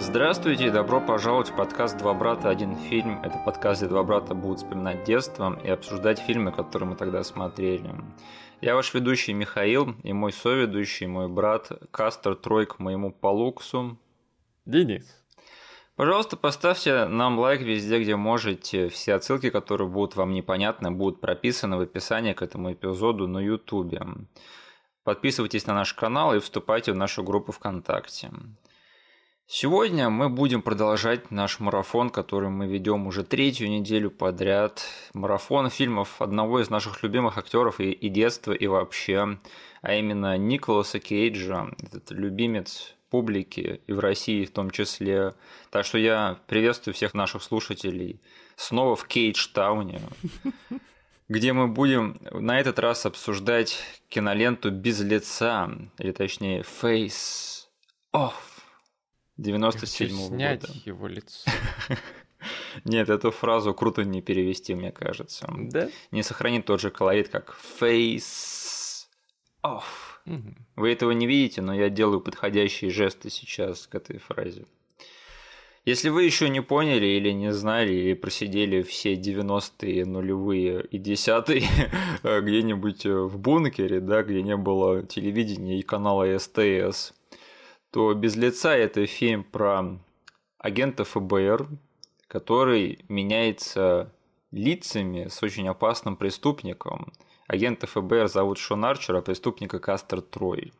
Здравствуйте и добро пожаловать в подкаст «Два брата. Один фильм». Это подкаст, где два брата будут вспоминать детство и обсуждать фильмы, которые мы тогда смотрели. Я ваш ведущий Михаил и мой соведущий, мой брат Кастер Тройк моему полуксу. Денис. Пожалуйста, поставьте нам лайк везде, где можете. Все отсылки, которые будут вам непонятны, будут прописаны в описании к этому эпизоду на YouTube. Подписывайтесь на наш канал и вступайте в нашу группу ВКонтакте. Сегодня мы будем продолжать наш марафон, который мы ведем уже третью неделю подряд. Марафон фильмов одного из наших любимых актеров и, и детства, и вообще, а именно Николаса Кейджа, этот любимец публики и в России в том числе. Так что я приветствую всех наших слушателей снова в Кейдж-тауне, где мы будем на этот раз обсуждать киноленту «Без лица», или точнее «Face Off» 97 -го снять года. его лицо. Нет, эту фразу круто не перевести, мне кажется. Да? Не сохранит тот же колорит, как face off. Вы этого не видите, но я делаю подходящие жесты сейчас к этой фразе. Если вы еще не поняли или не знали, или просидели все 90-е, нулевые и десятые где-нибудь в бункере, да, где не было телевидения и канала СТС, то «Без лица» – это фильм про агента ФБР, который меняется лицами с очень опасным преступником. Агента ФБР зовут Шон Арчер, а преступника Кастер Трой.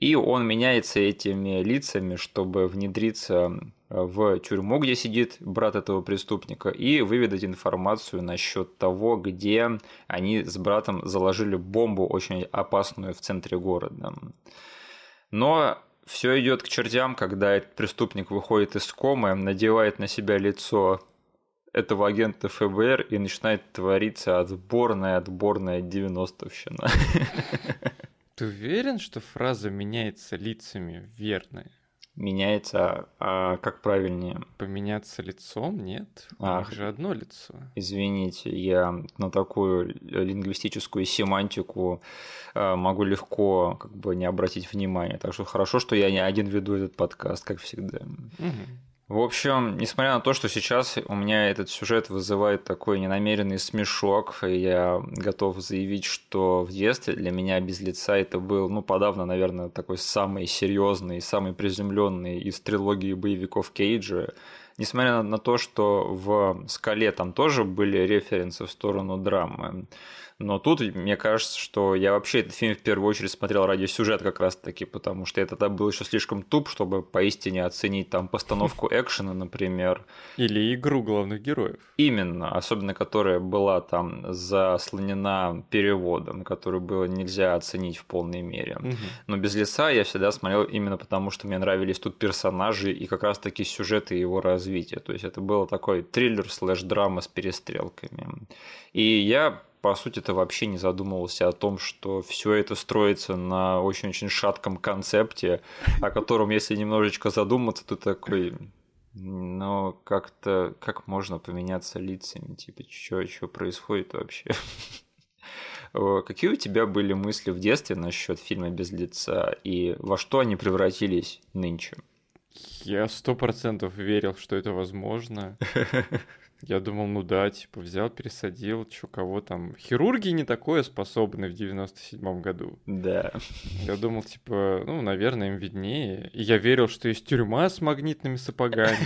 И он меняется этими лицами, чтобы внедриться в тюрьму, где сидит брат этого преступника, и выведать информацию насчет того, где они с братом заложили бомбу очень опасную в центре города. Но все идет к чертям, когда этот преступник выходит из комы, надевает на себя лицо этого агента ФБР и начинает твориться отборная, отборная 90-вщина. Ты уверен, что фраза меняется лицами верная? Меняется, а как правильнее? Поменяться лицом? Нет. У Ах. них же одно лицо. Извините, я на такую лингвистическую семантику э, могу легко как бы не обратить внимания. Так что хорошо, что я не один веду этот подкаст, как всегда. Мгм. В общем, несмотря на то, что сейчас у меня этот сюжет вызывает такой ненамеренный смешок, я готов заявить, что в детстве для меня без лица это был, ну, подавно, наверное, такой самый серьезный, самый приземленный из трилогии боевиков Кейджа. Несмотря на то, что в «Скале» там тоже были референсы в сторону драмы, но тут мне кажется, что я вообще этот фильм в первую очередь смотрел ради сюжета как раз таки, потому что я тогда был еще слишком туп, чтобы поистине оценить там постановку экшена, например. Или игру главных героев. Именно, особенно которая была там заслонена переводом, которую было нельзя оценить в полной мере. Но без лица я всегда смотрел именно потому, что мне нравились тут персонажи и как раз таки сюжеты его развития. То есть это был такой триллер слэш драма с перестрелками. И я по сути это вообще не задумывался о том, что все это строится на очень-очень шатком концепте, о котором, если немножечко задуматься, то такой, но как-то, как можно поменяться лицами, типа, что происходит вообще? Какие у тебя были мысли в детстве насчет фильма без лица и во что они превратились нынче? Я сто процентов верил, что это возможно. Я думал, ну да, типа взял, пересадил, чё, кого там. Хирурги не такое способны в 97-м году. Да. Я думал, типа, ну, наверное, им виднее. И я верил, что есть тюрьма с магнитными сапогами.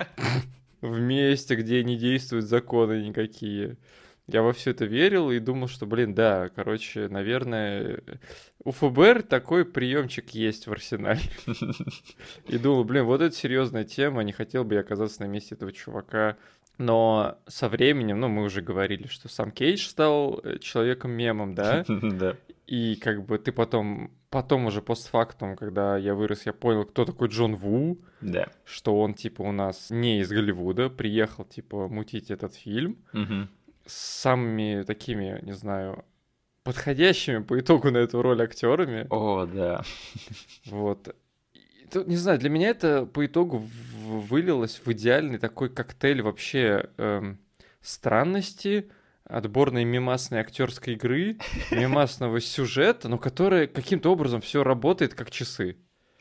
В месте, где не действуют законы никакие. Я во все это верил и думал, что, блин, да, короче, наверное, у ФБР такой приемчик есть в арсенале. И думал, блин, вот это серьезная тема, не хотел бы я оказаться на месте этого чувака. Но со временем, ну, мы уже говорили, что сам Кейдж стал э, человеком-мемом, да? Да. И как бы ты потом, потом уже постфактум, когда я вырос, я понял, кто такой Джон Ву, Да. что он типа у нас не из Голливуда, приехал типа мутить этот фильм Мгм. с самыми такими, не знаю, подходящими по итогу на эту роль актерами. О, да. Вот. Тут, не знаю, для меня это по итогу вылилось в идеальный такой коктейль вообще эм, странности, отборной мимасной актерской игры, мимасного сюжета, но которая каким-то образом все работает как часы.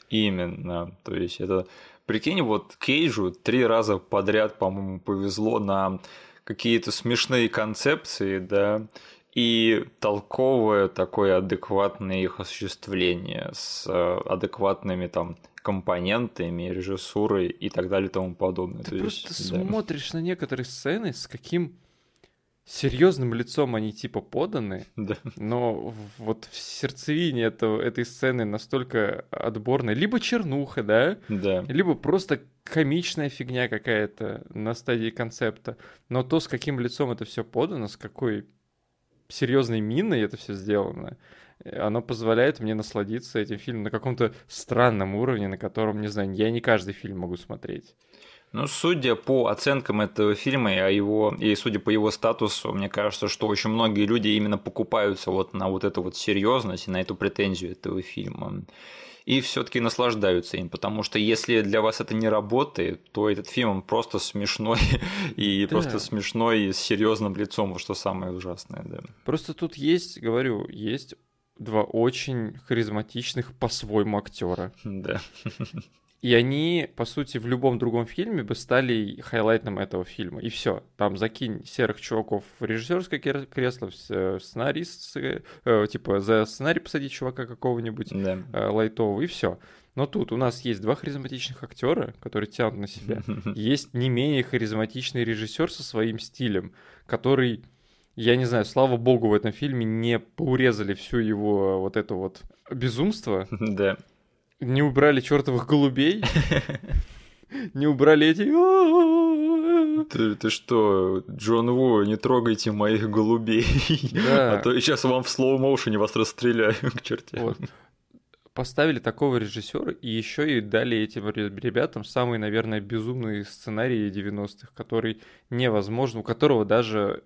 Именно. То есть это Прикинь, вот Кейджу три раза подряд, по-моему, повезло на какие-то смешные концепции, да, и толковое такое адекватное их осуществление с э, адекватными там компонентами, режиссурой и так далее и тому подобное. Ты То просто есть, да. смотришь на некоторые сцены, с каким серьезным лицом они типа поданы, Да. но вот в сердцевине этого, этой сцены настолько отборная, либо чернуха, да, Да. либо просто комичная фигня какая-то на стадии концепта. Но то, с каким лицом это все подано, с какой серьезной миной это все сделано, оно позволяет мне насладиться этим фильмом на каком-то странном уровне, на котором, не знаю, я не каждый фильм могу смотреть. Ну, судя по оценкам этого фильма и, его, и судя по его статусу, мне кажется, что очень многие люди именно покупаются вот на вот эту вот серьезность и на эту претензию этого фильма. И все-таки наслаждаются им, потому что если для вас это не работает, то этот фильм он просто смешной и Да. просто смешной и с серьезным лицом, вот что самое ужасное, да. Просто тут есть, говорю, есть два очень харизматичных по-своему актера. Да. И они, по сути, в любом другом фильме бы стали хайлайтом этого фильма. И все. Там закинь серых чуваков в режиссерское кресло, в в сценарист, э, э, типа за сценарий посадить чувака какого-нибудь Да. э, лайтового, и все. Но тут у нас есть два харизматичных актера, которые тянут на себя. Есть не менее харизматичный режиссер со своим стилем, который, я не знаю, слава богу, в этом фильме не поурезали всю его вот это вот безумство, Да. не убрали чертовых голубей, не убрали эти... Ты, ты что, Джон Ву, не трогайте моих голубей. Да. А то я сейчас вам в слоу-моушене вас расстреляю к черте. Вот. Поставили такого режиссера и еще и дали этим ре- ребятам самый, наверное, безумный сценарий 90-х, который невозможно, у которого даже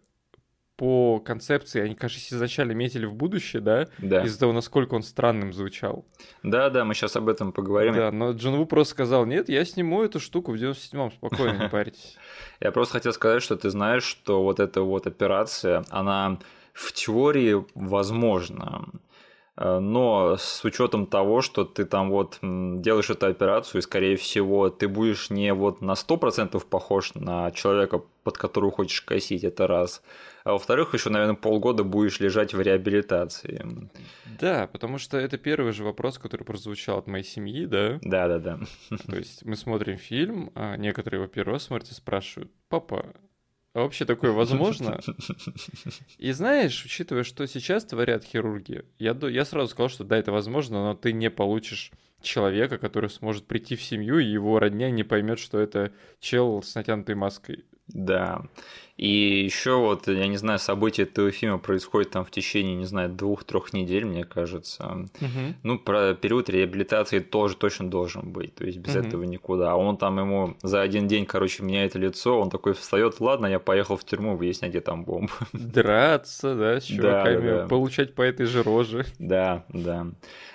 по концепции, они, кажется, изначально метили в будущее, да, Да. из-за того, насколько он странным звучал. Да, да, мы сейчас об этом поговорим. Да, но Джон Ву просто сказал, нет, я сниму эту штуку в 97-м, спокойно, не парьтесь. Я просто хотел сказать, что ты знаешь, что вот эта вот операция, она в теории возможна. Э, Но с учетом того, что ты там вот делаешь эту операцию, и, скорее всего, ты будешь не вот на 100% похож на человека, под которого хочешь косить, это раз. А во-вторых, еще, наверное, полгода будешь лежать в реабилитации. Да, потому что это первый же вопрос, который прозвучал от моей семьи, да. Да-да-да. То есть мы смотрим фильм, а некоторые его раз смотрят и спрашивают, папа, а вообще такое возможно? И знаешь, учитывая, что сейчас творят хирурги, я, я сразу сказал, что да, это возможно, но ты не получишь человека, который сможет прийти в семью, и его родня не поймет, что это чел с натянутой маской. Да. И еще вот, я не знаю, события этого фильма происходят там в течение, не знаю, двух-трех недель, мне кажется. Ну, про период реабилитации тоже точно должен быть, то есть без Мгм. этого никуда. А он там ему за один день, короче, меняет лицо, он такой встает, ладно, я поехал в тюрьму, выяснять, где там бомба. Драться, да, с чуваками, да, да. получать по этой же роже. Да, да.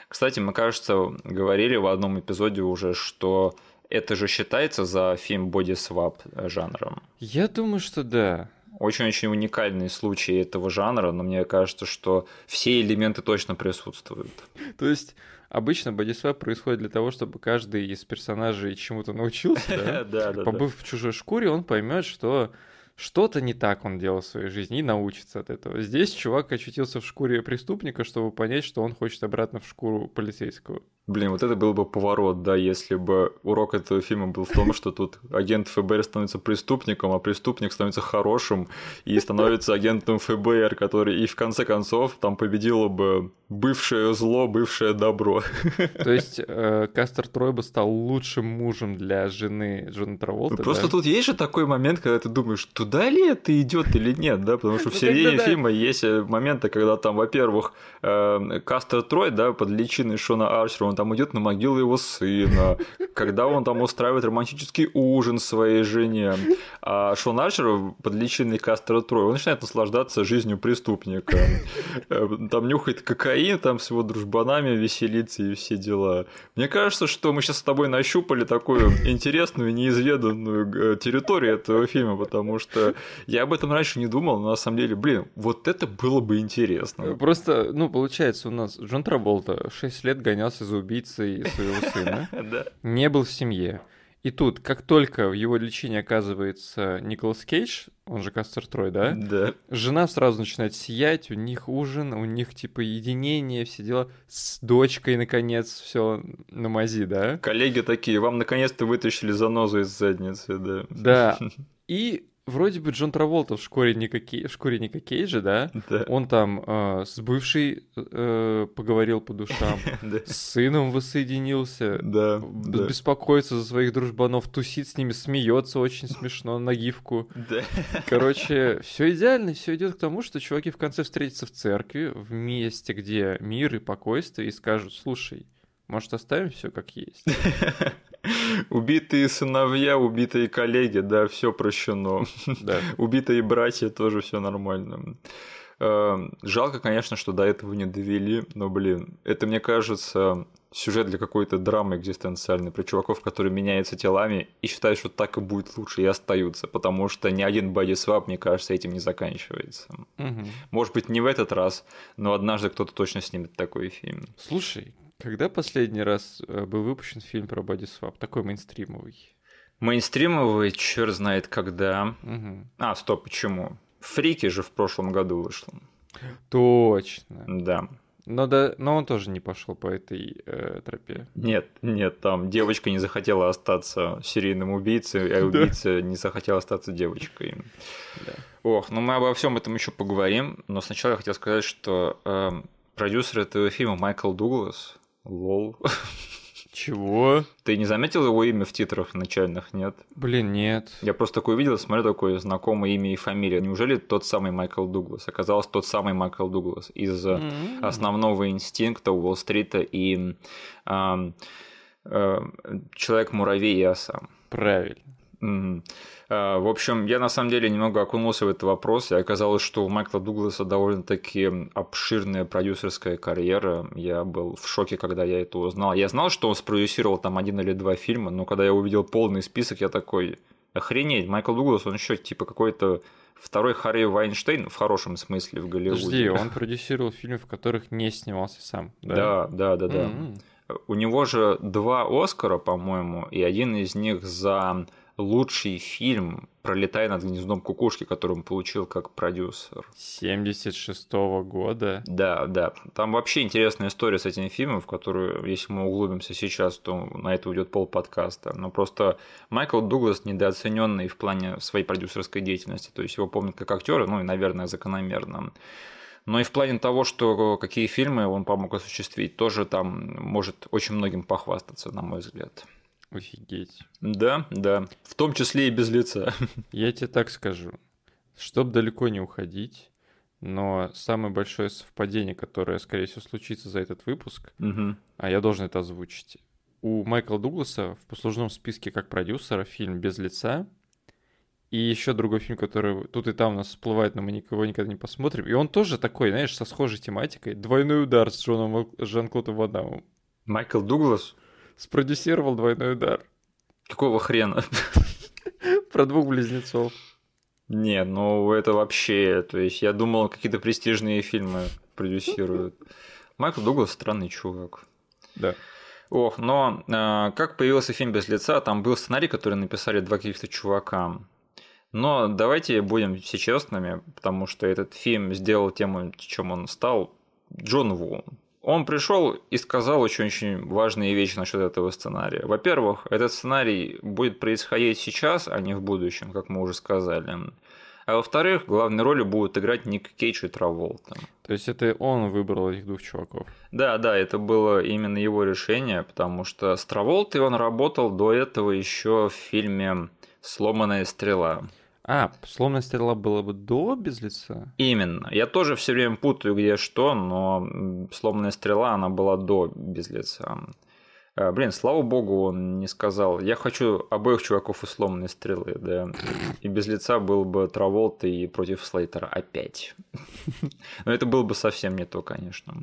Кстати, мы, кажется, говорили в одном эпизоде уже, что это же считается за фильм бодисвап жанром. Я думаю, что да. Очень-очень уникальный случай этого жанра, но мне кажется, что все элементы точно присутствуют. То есть обычно бодисвап происходит для того, чтобы каждый из персонажей чему-то научился, да? Да, да, Побыв в чужой шкуре, он поймет, что что-то не так он делал в своей жизни и научится от этого. Здесь чувак очутился в шкуре преступника, чтобы понять, что он хочет обратно в шкуру полицейского. Блин, вот это был бы поворот, да, если бы урок этого фильма был в том, что тут агент ФБР становится преступником, а преступник становится хорошим и становится агентом ФБР, который и в конце концов там победило бы бывшее зло, бывшее добро. То есть э, Кастер Тройба стал лучшим мужем для жены Джона Траволта. Ну, Просто да? тут есть же такой момент, когда ты думаешь, туда ли это идет или нет, да, потому что в Ну, середине фильма есть э, моменты, когда там, во-первых, э, Кастер Трой, да, под личиной Шона Арчера, он там идет на могилу его сына, когда он там устраивает романтический ужин своей жене, а Шон Арчер под личиной Кастера Трой, он начинает наслаждаться жизнью преступника, Э, там нюхает кокаин, там с его дружбанами веселится и все дела. Мне кажется, что мы сейчас с тобой нащупали такую интересную, неизведанную э, территорию этого фильма, потому что я об этом раньше не думал, но на самом деле, блин, вот это было бы интересно. Просто, ну, получается, у нас Джон Траволта 6 лет гонялся за убийцей своего сына, не был в семье. И тут, как только в его лечении оказывается Николас Кейдж, он же Кастер Трой, да? Да. Жена сразу начинает сиять, у них ужин, у них типа единение, все дела. С дочкой, наконец, все на мази, да? Коллеги такие, вам наконец-то вытащили занозу из задницы, да. Да. И вроде бы Джон Траволта в шкуре Ника, Кей... в шкуре Ника Кейджа, да? Да. Он там э, с бывшей э, поговорил по душам, с сыном воссоединился, Да. Да. беспокоится за своих дружбанов, тусит с ними, смеется очень смешно на гифку. Да. Короче, все идеально, все идет к тому, что чуваки в конце встретятся в церкви, в месте, где мир и покойствие, и скажут, слушай, может, оставим все как есть? Убитые сыновья, убитые коллеги, да, все прощено. Да. Убитые братья тоже все нормально. Э, Жалко, конечно, что до этого не довели, но, блин, это, мне кажется, сюжет для какой-то драмы экзистенциальной про чуваков, которые меняются телами и считают, что так и будет лучше, и остаются, потому что ни один боди свап, мне кажется, этим не заканчивается. Мгм. Может быть, не в этот раз, но однажды кто-то точно снимет такой фильм. Слушай, когда последний раз э, был выпущен фильм про бодисвап, такой мейнстримовый? Мейнстримовый, черт знает когда. Мгм. А, стоп, почему? Фрики же в прошлом году вышло. Точно. Да. Но, да, но он тоже не пошел по этой э, тропе. Нет, нет, там девочка не захотела остаться серийным убийцей, а убийца не захотел остаться девочкой. Да. Ох, ну мы обо всем этом еще поговорим, но сначала я хотел сказать, что эм, продюсер этого фильма Майкл Дуглас. Лол. Чего? Ты не заметил его имя в титрах начальных, нет? Блин, нет. Я просто такое увидел, смотрю, такое знакомое имя и фамилия. Неужели тот самый Майкл Дуглас? Оказалось, тот самый Майкл Дуглас из э, М. основного инстинкта Уолл-стрита и ам, э, Человек-муравей и оса. Правильно. А, В общем, я на самом деле немного окунулся в этот вопрос, и оказалось, что у Майкла Дугласа довольно-таки обширная продюсерская карьера. Я был в шоке, когда я это узнал. Я знал, что он спродюсировал там один или два фильма, но когда я увидел полный список, я такой, охренеть, Майкл Дуглас, он еще типа какой-то второй Харри Вайнштейн в хорошем смысле в Голливуде. Подожди, он продюсировал фильмы, в которых не снимался сам, да? Да, да, да, да. У него же два Оскара, по-моему, и один из них за лучший фильм «Пролетая над гнездом кукушки», который он получил как продюсер. 76-го года. Да, да. Там вообще интересная история с этим фильмом, в которую, если мы углубимся сейчас, то на это уйдет пол подкаста. Но просто Майкл Дуглас недооцененный в плане своей продюсерской деятельности. То есть его помнят как актера, ну и, наверное, закономерно. Но и в плане того, что какие фильмы он помог осуществить, тоже там может очень многим похвастаться, на мой взгляд. Офигеть. Да, да. В том числе и без лица. Я тебе так скажу. Чтоб далеко не уходить, но самое большое совпадение, которое, скорее всего, случится за этот выпуск, Мгм. а я должен это озвучить. У Майкла Дугласа в послужном списке как продюсера фильм «Без лица», и еще другой фильм, который тут и там у нас всплывает, но мы никого никогда не посмотрим. И он тоже такой, знаешь, со схожей тематикой. «Двойной удар» с Джоном Жан-Клодом Ван Дамом. Майкл Дуглас? Спродюсировал «Двойной удар». Какого хрена? Про двух близнецов. Не, ну это вообще, то есть я думал, какие-то престижные фильмы продюсируют. Майкл Дуглас странный чувак. Да. Ох, но э, как появился фильм без лица, там был сценарий, который написали два каких-то чувака. Но давайте будем все честными, потому что этот фильм сделал тем, чем он стал, Джон Ву. Он пришел и сказал очень-очень важные вещи насчет этого сценария. Во-первых, этот сценарий будет происходить сейчас, а не в будущем, как мы уже сказали. А во-вторых, главные роли будут играть Ник Кейдж и Траволта. То есть это он выбрал этих двух чуваков. Да, да, это было именно его решение, потому что с Траволтой он работал до этого еще в фильме «Сломанная стрела». А, сломанная стрела была бы до без лица? Именно. Я тоже все время путаю, где что, но «Сломанная стрела» она была до «Без лица». А, Блин, слава богу, он не сказал. Я хочу обоих чуваков из сломанной стрелы, да. И без лица был бы Траволта и против Слейтера опять. Но это было бы совсем не то, конечно.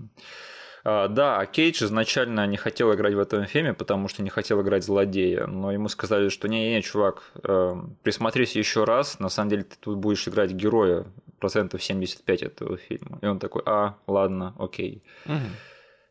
А, Да, а Кейдж изначально не хотел играть в этом фильме, потому что не хотел играть злодея. Но ему сказали, что не-не, чувак, э, присмотрись еще раз, на самом деле ты тут будешь играть героя процентов 75 этого фильма. И он такой, а, ладно, окей. Мгм.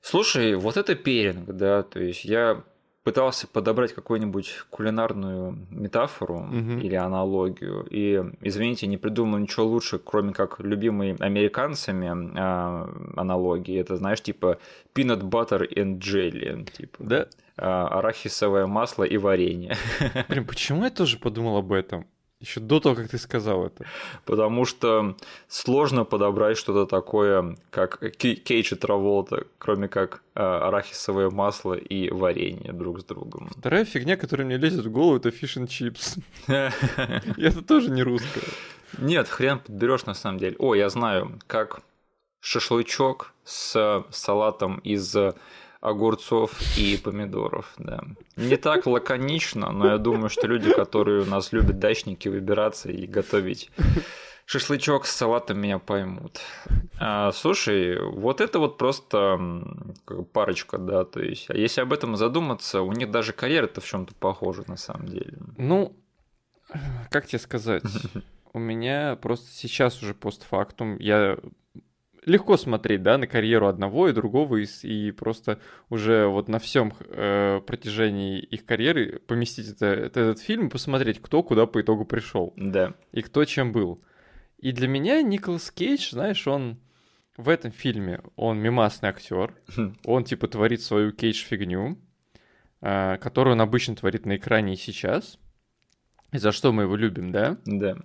Слушай, вот это перинг, да, то есть я пытался подобрать какую-нибудь кулинарную метафору Мгм. или аналогию. И, извините, не придумал ничего лучше, кроме как любимой американцами а, аналогии. Это, знаешь, типа peanut butter and jelly. Типа, Да. а, арахисовое масло и варенье. Блин, почему я тоже подумал об этом? Еще до того, как ты сказал это. Потому что сложно подобрать что-то такое, как и Траволта, кроме как а, арахисовое масло и варенье друг с другом. Вторая фигня, которая мне лезет в голову, это фиш and чипс. Это тоже не русское. Нет, хрен подберешь на самом деле. О, я знаю, как шашлычок с салатом из огурцов и помидоров, да. Не так лаконично, но я думаю, что люди, которые у нас любят дачники, выбираться и готовить шашлычок с салатом меня поймут. А, слушай, вот это вот просто парочка, да, то есть, а если об этом задуматься, у них даже карьера-то в чем-то похожа на самом деле. Ну, как тебе сказать? У меня просто сейчас уже постфактум, я легко смотреть, да, на карьеру одного и другого, и, и просто уже вот на всем протяжении их карьеры поместить это, это- этот фильм и посмотреть, кто куда по итогу пришел Да. и кто чем был. И для меня Николас Кейдж, знаешь, он в этом фильме, он мимасный актер, Хм. он типа творит свою Кейдж-фигню, а, которую он обычно творит на экране и сейчас, и за что мы его любим, да? Да.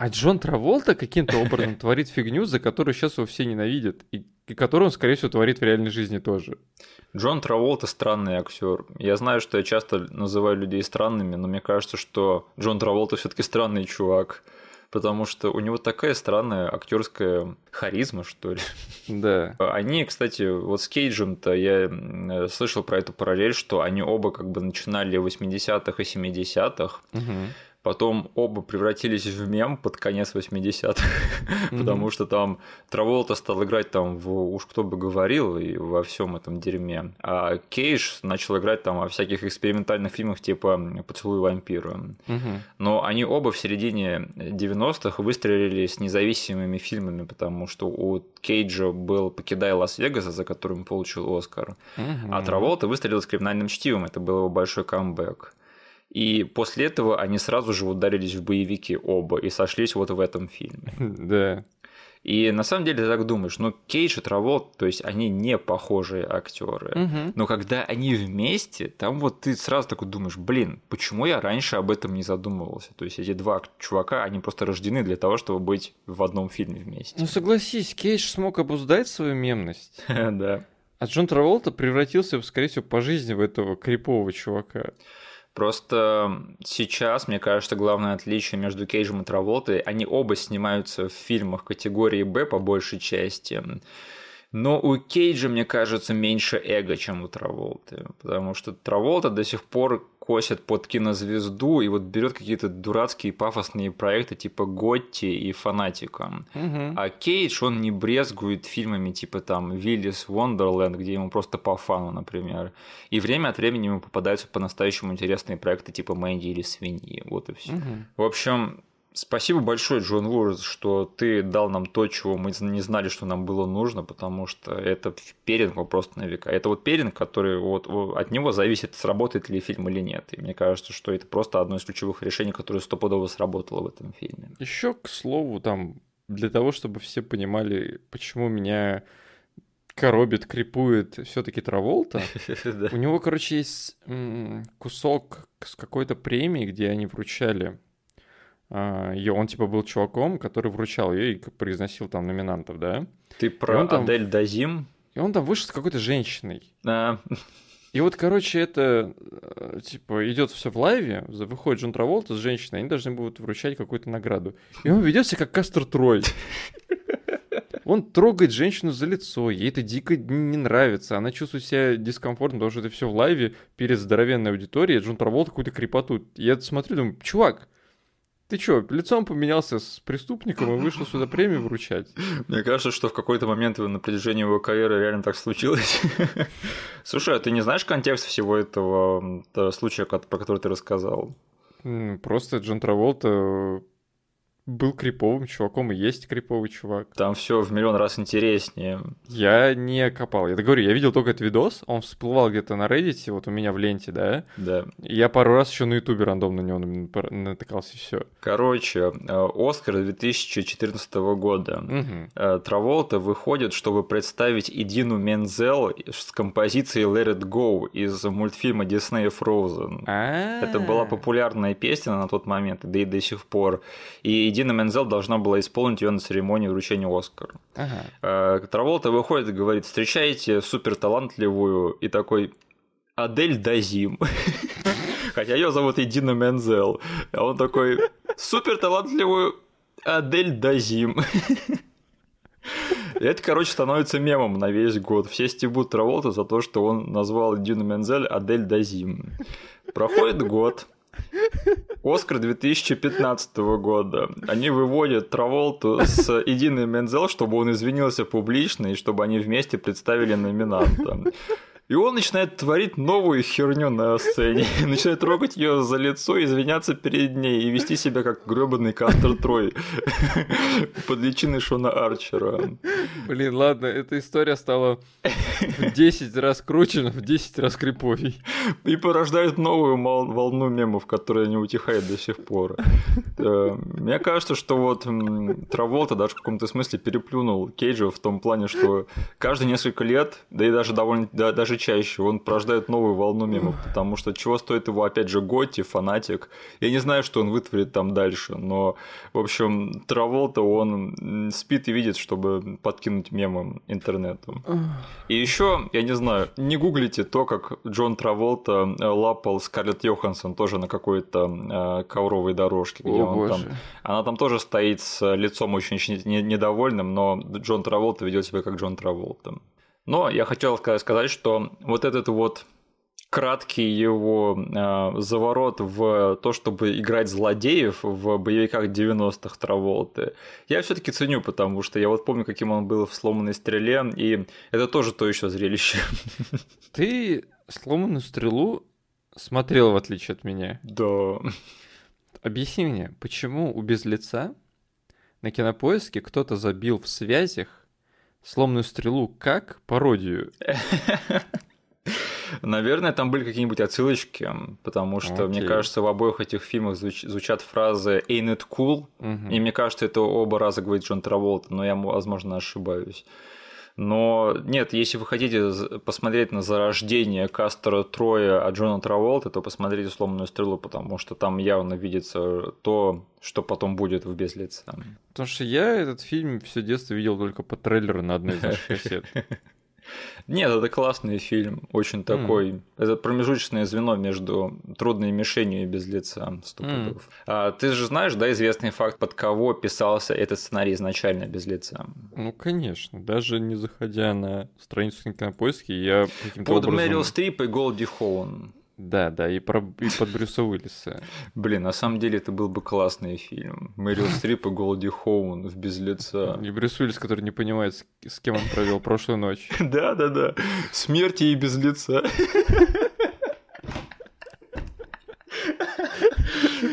А Джон Траволта каким-то образом творит фигню, за которую сейчас его все ненавидят, и, и которую он, скорее всего, творит в реальной жизни тоже. Джон Траволта странный актер. Я знаю, что я часто называю людей странными, но мне кажется, что Джон Траволта все-таки странный чувак. Потому что у него такая странная актерская харизма, что ли. Да. Они, кстати, вот с Кейджем-то я слышал про эту параллель, что они оба как бы начинали в 80-х и 70-х, Мгм. Потом оба превратились в мем под конец 80-х, потому что там Траволта стал играть там в «Уж кто бы говорил» и во всем этом дерьме, а Кейдж начал играть там во всяких экспериментальных фильмах типа «Поцелуй вампира». Мгм. Но они оба в середине 90-х выстрелили с независимыми фильмами, потому что у Кейджа был «Покидая Лас-Вегас», за которым получил Оскар, Мгм. а Траволта выстрелил с криминальным чтивом. Это был его большой камбэк. И после этого они сразу же ударились в боевики оба и сошлись вот в этом фильме. Да. И на самом деле ты так думаешь, ну Кейдж и Траволт, то есть они не похожие актеры. Мгм. Но когда они вместе, там вот ты сразу такой думаешь, блин, почему я раньше об этом не задумывался? То есть эти два чувака, они просто рождены для того, чтобы быть в одном фильме вместе. Ну согласись, Кейдж смог обуздать свою мемность, Да. а Джон Траволта превратился, скорее всего, по жизни в этого крипового чувака. Просто сейчас, мне кажется, главное отличие между Кейджем и Траволтой, они оба снимаются в фильмах категории Б по большей части. Но у Кейджа, мне кажется, меньше эго, чем у Траволты. Потому что Траволта до сих пор косит под кинозвезду и вот берет какие-то дурацкие пафосные проекты типа Готти и Фанатика. Мгм. А Кейдж, он не брезгует фильмами типа там Виллис Вондерленд, где ему просто по фану, например. И время от времени ему попадаются по-настоящему интересные проекты типа Мэнди или Свиньи. Вот и все. Мгм. В общем, спасибо большое, Джон Вур, что ты дал нам то, чего мы не знали, что нам было нужно, потому что это перинг вот просто на века. Это вот перинг, который вот от него зависит, сработает ли фильм или нет. И мне кажется, что это просто одно из ключевых решений, которое стопудово сработало в этом фильме. Еще, к слову, там, для того, чтобы все понимали, почему меня коробит, крипует все-таки Траволта, у него, короче, есть кусок с какой-то премии, где они вручали ее. Он, типа, был чуваком, который вручал ее и произносил там номинантов, да? Ты про там- Адель Дазим? И он там вышел с какой-то женщиной. А, И вот, короче, это, э, типа, идет все в лайве, выходит Джон Траволта с женщиной, они должны будут вручать какую-то награду. И он ведет себя как Кастер Трой. Он трогает женщину за лицо, ей это дико не нравится, она чувствует себя дискомфортно, потому что это все в лайве перед здоровенной аудиторией, а Джон Траволта какую-то крепоту. Я смотрю, думаю, чувак, ты чё, лицом поменялся с преступником и вышел сюда премию вручать? Мне кажется, что в какой-то момент на протяжении его карьеры реально так случилось. Слушай, а ты не знаешь контекст всего этого случая, про который ты рассказал? Просто Джон Траволта был криповым чуваком и есть криповый чувак. Там все в миллион раз интереснее. Я не копал. Я говорю, я видел только этот видос, он всплывал где-то на Reddit, вот у меня в ленте, да? Да. Я пару раз еще на Ютубе рандомно на него натыкался, и все. Короче, э, Оскар 2014 года. Угу. Траволта выходит, чтобы представить Идину Мензел с композицией Let It Go из мультфильма Disney Frozen. А-а-а. Это была популярная песня на тот момент, да и до сих пор. И Дина Мензел должна была исполнить ее на церемонии вручения Оскара. Ага. Э, Траволта выходит и говорит, встречайте супер талантливую и такой Адель Дазим. Хотя ее зовут Едина Мензел. А он такой, супер талантливую Адель Дазим. Это, короче, становится мемом на весь год. Все стебут Траволта за то, что он назвал Дину Мензель Адель Дазим. Проходит год, Оскар 2015 года. Они выводят Траволту с Единой Мензел, чтобы он извинился публично и чтобы они вместе представили номинанта. И он начинает творить новую херню на сцене. начинает трогать ее за лицо, извиняться перед ней и вести себя как гребаный Кастер Трой под личиной Шона Арчера. Блин, ладно, эта история стала в 10 раз круче, в 10 раз криповей. И порождает новую волну мемов, которая не утихает до сих пор. Э, мне кажется, что вот Траволта даже в каком-то смысле переплюнул Кейджа в том плане, что каждые несколько лет, да и даже довольно даже чаще, он порождает новую волну мемов, потому что чего стоит его, опять же, Готи, фанатик. Я не знаю, что он вытворит там дальше, но, в общем, Траволта, он спит и видит, чтобы подкинуть мемы интернету. И еще, я не знаю, не гуглите то, как Джон Траволта э, лапал Скарлетт Йоханссон тоже на какой-то э, ковровой дорожке, где О, он боже. там... Она там тоже стоит с лицом очень недовольным, но Джон Траволта ведет себя как Джон Траволта. Но я хотел сказать, что вот этот вот краткий его э, заворот в то, чтобы играть злодеев в боевиках 90-х Траволты, я все-таки ценю, потому что я вот помню, каким он был в сломанной стреле, и это тоже то еще зрелище. Ты сломанную стрелу смотрел, в отличие от меня. Да. Объясни мне, почему у без лица на кинопоиске кто-то забил в связях сломанную стрелу как пародию? Наверное, там были какие-нибудь отсылочки, потому что, Окей. мне кажется, в обоих этих фильмах звуч- звучат фразы «ain't it cool», Мгм. и мне кажется, это оба раза говорит Джон Траволта, но я, возможно, ошибаюсь. Но нет, если вы хотите посмотреть на зарождение Кастера Троя от Джона Траволта, то посмотрите «Сломанную стрелу», потому что там явно видится то, что потом будет в «Без лица». Потому что я этот фильм все детство видел только по трейлеру на одной из наших кассет. Нет, это классный фильм, очень такой. Это промежуточное звено между трудной мишенью и без лица стопудов. А, ты же знаешь, да, известный факт, под кого писался этот сценарий изначально без лица? Ну, конечно, даже не заходя на страницу на кинопоиске, я каким-то Под образом... Мэрил Стрип и Голди Хоун. Да, да, и, про... и под Брюса Уиллиса. Блин, на самом деле это был бы классный фильм. Мэрил Стрип и Голди Хоун в без лица. И Брюс Уиллис, который не понимает, с- кем он провел прошлую ночь. Да, да, да. Смерти и без лица.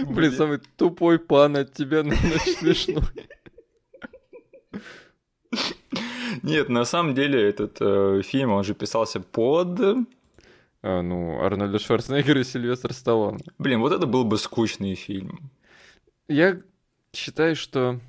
Блин, самый тупой план от тебя на ночь смешной. Нет, на самом деле этот э, фильм, он же писался под... А, ну, Арнольда Шварценеггера и Сильвестр Сталлоне. Блин, вот это был бы скучный фильм. Я считаю, что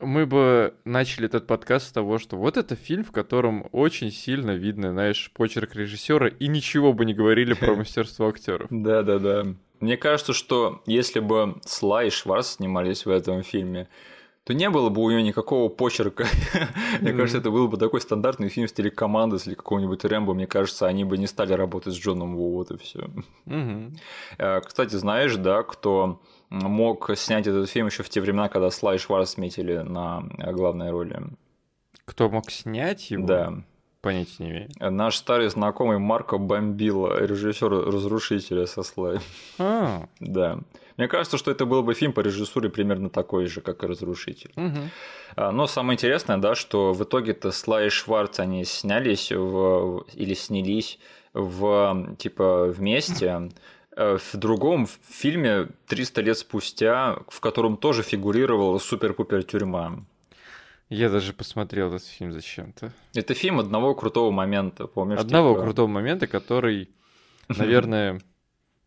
мы бы начали этот подкаст с того, что вот это фильм, в котором очень сильно видно, знаешь, почерк режиссера, и ничего бы не говорили про мастерство актеров. Да, да, да. Мне кажется, что если бы Сла и Шварц снимались в этом фильме, то не было бы у нее никакого почерка. Мне кажется, это был бы такой стандартный фильм в стиле команды или какого-нибудь Рэмбо. Мне кажется, они бы не стали работать с Джоном Ву, вот и все. Мгм. Кстати, знаешь, да, кто мог снять этот фильм еще в те времена, когда Сла и Шварц метили на э, главной роли? Кто мог снять его? Да. Понятия не имею. Наш старый знакомый Марко Бомбило, режиссер разрушителя со Слай. А, Да. Мне кажется, что это был бы фильм по режиссуре примерно такой же, как и «Разрушитель». А, Но самое интересное, да, что в итоге-то Слай и Шварц, они снялись в... или снялись в, типа, вместе э, в другом фильме «300 лет спустя», в котором тоже фигурировала супер-пупер тюрьма. Я даже посмотрел этот фильм зачем-то. Это фильм одного крутого момента, помнишь? Одного типа? крутого момента, который, наверное,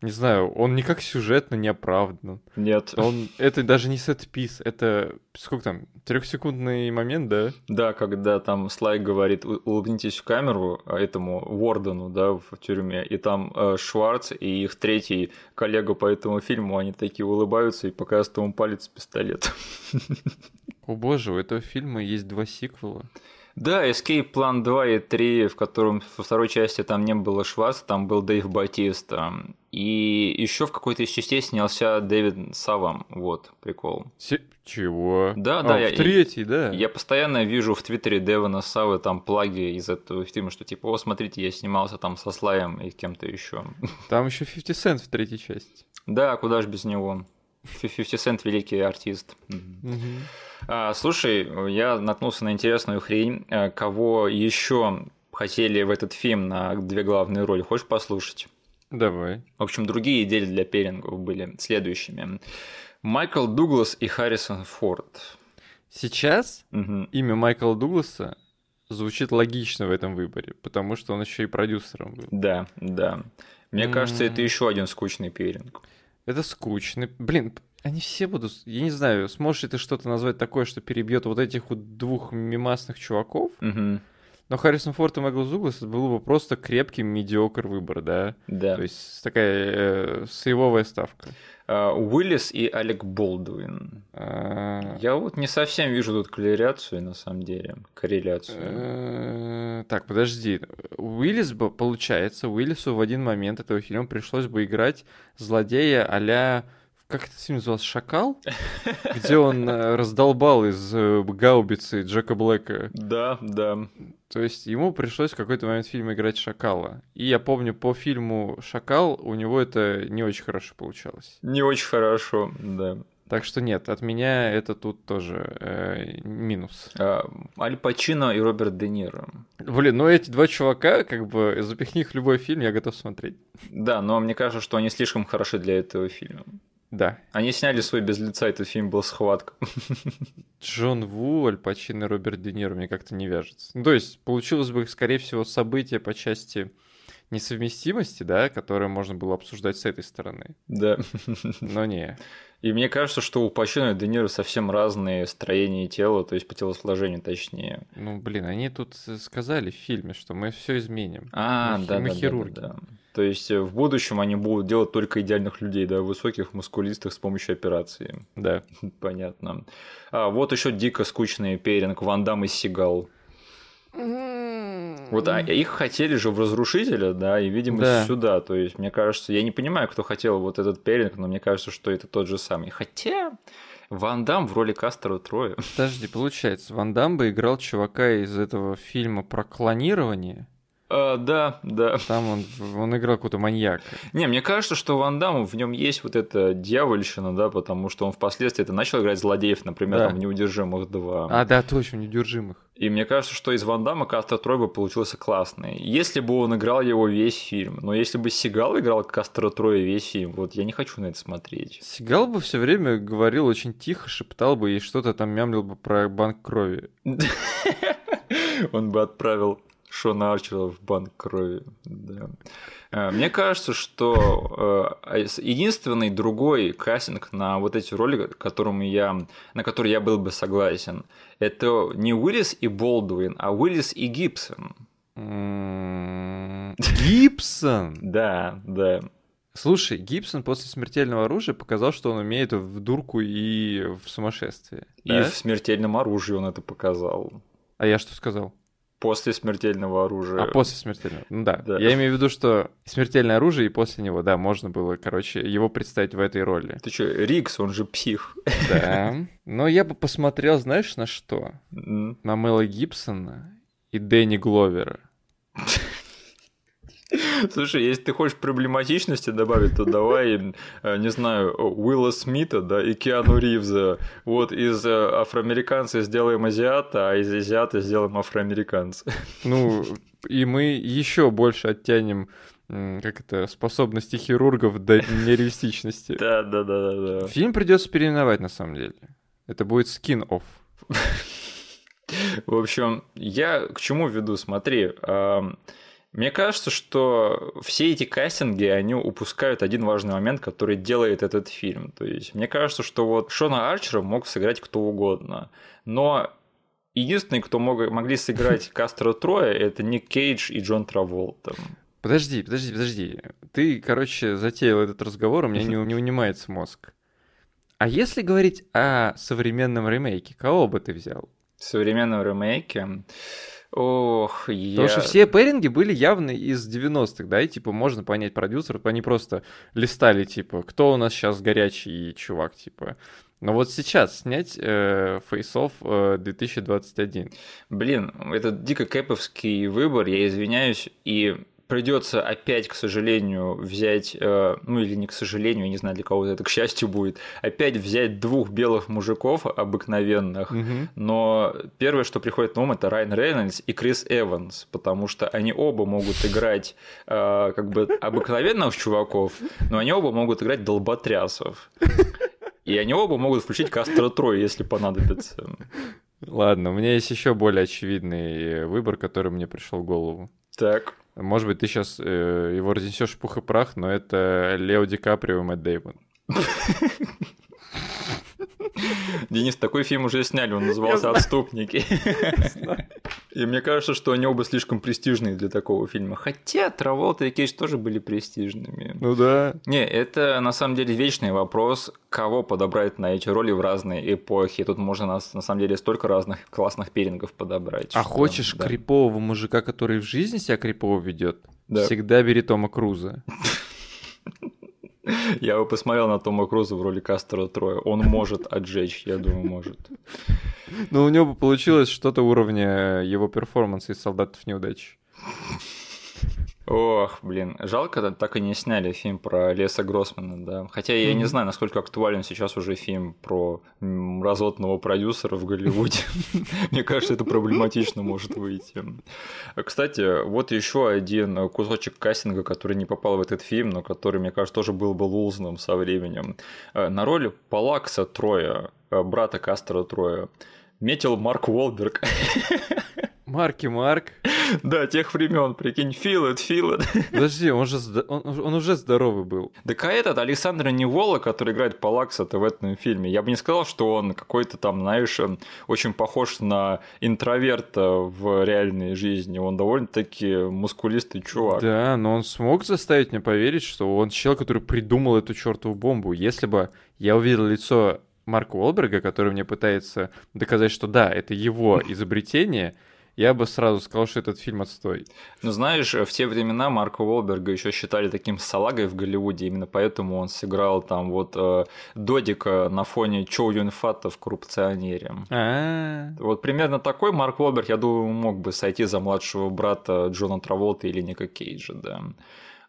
не знаю, он никак сюжетно не оправдан. Нет. Он, это даже не сет-пис, это, сколько там, трехсекундный момент, да? Да, когда там Слай говорит, «У- улыбнитесь в камеру а, этому Вордену, да, в тюрьме, и там э, Шварц и их третий коллега по этому фильму, они такие улыбаются и показывают ему палец с пистолетом. О боже, у этого фильма есть два сиквела. Да, Escape Plan 2 и 3, в котором во второй части там не было Шварца, там был Дэйв Батиста. И еще в какой-то из частей снялся Дэвид Савам. Вот, прикол. Се- Чего? Да, А, да, в я- третий, да. Я постоянно вижу в Твиттере Дэвана Савы там плаги из этого фильма, что типа, о, смотрите, я снимался там со Слаем и кем-то еще. Там еще 50 Cent в третьей части. Да, куда ж без него. 50 Cent великий артист. А, слушай, я наткнулся на интересную хрень. А, Кого еще хотели в этот фильм на две главные роли? Хочешь послушать? Давай. В общем, другие идеи для перингов были следующими. Майкл Дуглас и Харрисон Форд. Сейчас Мгм. имя Майкла Дугласа звучит логично в этом выборе, потому что он еще и продюсером был. Да, да. Мне кажется, это еще один скучный пейринг. Это скучно. Блин, они все будут... Я не знаю, сможешь ли ты что-то назвать такое, что перебьет вот этих вот двух мимасных чуваков? Мгм. Но Харрисон Форд и Майкл Дуглас это был бы просто крепкий медиокр выбор, да? Да. То есть такая э, сейвовая ставка. А, Уиллис и Алек Болдуин. А, Я вот не совсем вижу тут корреляцию, на самом деле. Корреляцию. э, Так, подожди. Уиллис бы, получается, Уиллису в один момент этого фильма пришлось бы играть злодея а Как это фильм назывался? «Шакал»? Где он э, раздолбал из э, гаубицы Джека Блэка. Да, да. То есть ему пришлось в какой-то момент в фильме играть Шакала. И я помню, по фильму «Шакал» у него это не очень хорошо получалось. Не очень хорошо, да. Так что нет, от меня это тут тоже э, минус. А, Аль Пачино и Роберт Де Ниро. Блин, ну эти два чувака, как бы, запихни их в любой фильм, я готов смотреть. Да, но мне кажется, что они слишком хороши для этого фильма. Да. Они сняли свой без лица, этот фильм был схватка. Джон Ву, Аль Пачино Роберт Де Ниро мне как-то не вяжется. Ну, то есть, получилось бы, скорее всего, событие по части несовместимости, да, которое можно было обсуждать с этой стороны. Да. Но не. И мне кажется, что у Пачино и Де Ниро совсем разные строения тела, то есть по телосложению точнее. Ну, блин, они тут сказали в фильме, что мы все изменим. А, Мы да, мы да, да, хирурги. да, да. То есть э, в будущем они будут делать только идеальных людей, да, высоких, мускулистых с помощью операции. Да. Понятно. А вот еще дико скучный pairing Ван Дам и Сигал. Вот а их хотели же в разрушителя, да, и, видимо, Да. сюда. То есть, мне кажется, я не понимаю, кто хотел вот этот pairing, но мне кажется, что это тот же самый. Хотя Ван Дам в роли Кастера Троя. Подожди, получается, Ван Дам бы играл чувака из этого фильма про клонирование. А, да, да. Там он, он играл какого-то маньяка. Не, мне кажется, что Ван Дамм, в нем есть вот эта дьявольщина, да, потому что он впоследствии это начал играть злодеев, например, Да. там, в «Неудержимых 2». А, да, точно, неудержимых. И мне кажется, что из Ван Дамма Кастер Трой бы получился классный. Если бы он играл его весь фильм. Но если бы Сигал играл Кастера Троя весь фильм, вот я не хочу на это смотреть. Сигал бы все время говорил очень тихо, шептал бы и что-то там мямлил бы про банк крови. Он бы отправил Шона Арчера в банк крови. Да. Э, Мне кажется, что э, с- единственный другой кастинг на вот эти роли, которому я, на который я был бы согласен, это не Уиллис и Болдуин, а Уиллис и Гибсон. М, Гибсон! Да, да. Слушай, Гибсон после смертельного оружия показал, что он умеет в дурку и в сумасшествие. И да? в смертельном оружии он это показал. А я что сказал? После смертельного оружия. А после смертельного. Ну да. Да. Я имею в виду, что смертельное оружие, и после него, да, можно было, короче, его представить в этой роли. Ты что, Рикс, он же псих. Да. Но я бы посмотрел, знаешь, на что? М. На Мэла Гибсона и Дэнни Гловера. Слушай, если ты хочешь проблематичности добавить, то давай, э, не знаю, Уилла Смита, да, и Киану Ривза. Вот из э, афроамериканца сделаем азиата, а из азиата сделаем афроамериканца. Ну, и мы еще больше оттянем как это, способности хирургов до нереалистичности. Да, да, да, да, да. Фильм придется переименовать на самом деле. Это будет скин-офф. В общем, я к чему веду? Смотри, мне кажется, что все эти кастинги, они упускают один важный момент, который делает этот фильм. То есть, мне кажется, что вот Шона Арчера мог сыграть кто угодно, но единственные, кто мог, могли сыграть Кастро Троя, это Ник Кейдж и Джон Траволта. Подожди, подожди, подожди. Ты, короче, затеял этот разговор, у меня не, не унимается мозг. А если говорить о современном ремейке, кого бы ты взял? В современном ремейке... Ох, я... Потому что все пэринги были явно из 90-х, да, и типа можно понять продюсеров, они просто листали, типа, кто у нас сейчас горячий чувак, типа. Но вот сейчас снять э, Face Off э, 2021. Блин, это дико кэповский выбор, я извиняюсь, и придется опять, к сожалению, взять, э, ну или не к сожалению, я не знаю, для кого это к счастью будет, опять взять двух белых мужиков обыкновенных, Мгм. но первое, что приходит на ум, это Райан Рейнольдс и Крис Эванс, потому что они оба могут играть э, как бы обыкновенных чуваков, но они оба могут играть долботрясов. И они оба могут включить Кастро Трой, если понадобится. Ладно, у меня есть еще более очевидный выбор, который мне пришел в голову. Так. Может быть, ты сейчас его разнесешь пух и прах, но это Лео Ди Каприо и Мэтт Дэймон. Денис, такой фильм уже сняли, он назывался «Отступники». И мне кажется, что они оба слишком престижные для такого фильма. Хотя Траволта и Кейдж тоже были престижными. Ну да. Не, это на самом деле вечный вопрос, кого подобрать на эти роли в разные эпохи. Тут можно на, на самом деле столько разных классных пирингов подобрать. А что- хочешь да. крипового мужика, который в жизни себя крипово ведет? Да. Всегда бери Тома Круза. Я бы посмотрел на Тома Круза в роли Кастера Троя. Он может отжечь, я думаю, может. Ну, у него бы получилось что-то уровня его перформанса из «Солдатов неудачи». Ох, блин, жалко, так и не сняли фильм про Леса Гроссмана, да. Хотя я не знаю, насколько актуален сейчас уже фильм про м, разотного продюсера в Голливуде. Мне кажется, это проблематично может выйти. Кстати, вот еще один кусочек кастинга, который не попал в этот фильм, но который, мне кажется, тоже был бы лузным со временем. Э, На роль Палакса Троя, э, брата Кастера Троя, метил Марк Уолберг. Марки Марк. Да, тех времен, прикинь, feel it, feel it. Подожди, он же он, он уже здоровый был. Так а этот Александр Невола, который играет Палакса-то в этом фильме, я бы не сказал, что он какой-то там, знаешь, эм, очень похож на интроверта в реальной жизни. Он довольно-таки мускулистый чувак. Да, но он смог заставить меня поверить, что он человек, который придумал эту чертову бомбу. Если бы я увидел лицо Марка Уолберга, который мне пытается доказать, что да, это его изобретение, я бы сразу сказал, что этот фильм отстой. Но знаешь, в те времена Марка Уолберга еще считали таким салагой в Голливуде, именно поэтому он сыграл там вот э, Додика на фоне Чоу Юн Фата в «Коррупционере». А, Вот примерно такой Марк Уолберг, я думаю, мог бы сойти за младшего брата Джона Траволта или Ника Кейджа, да.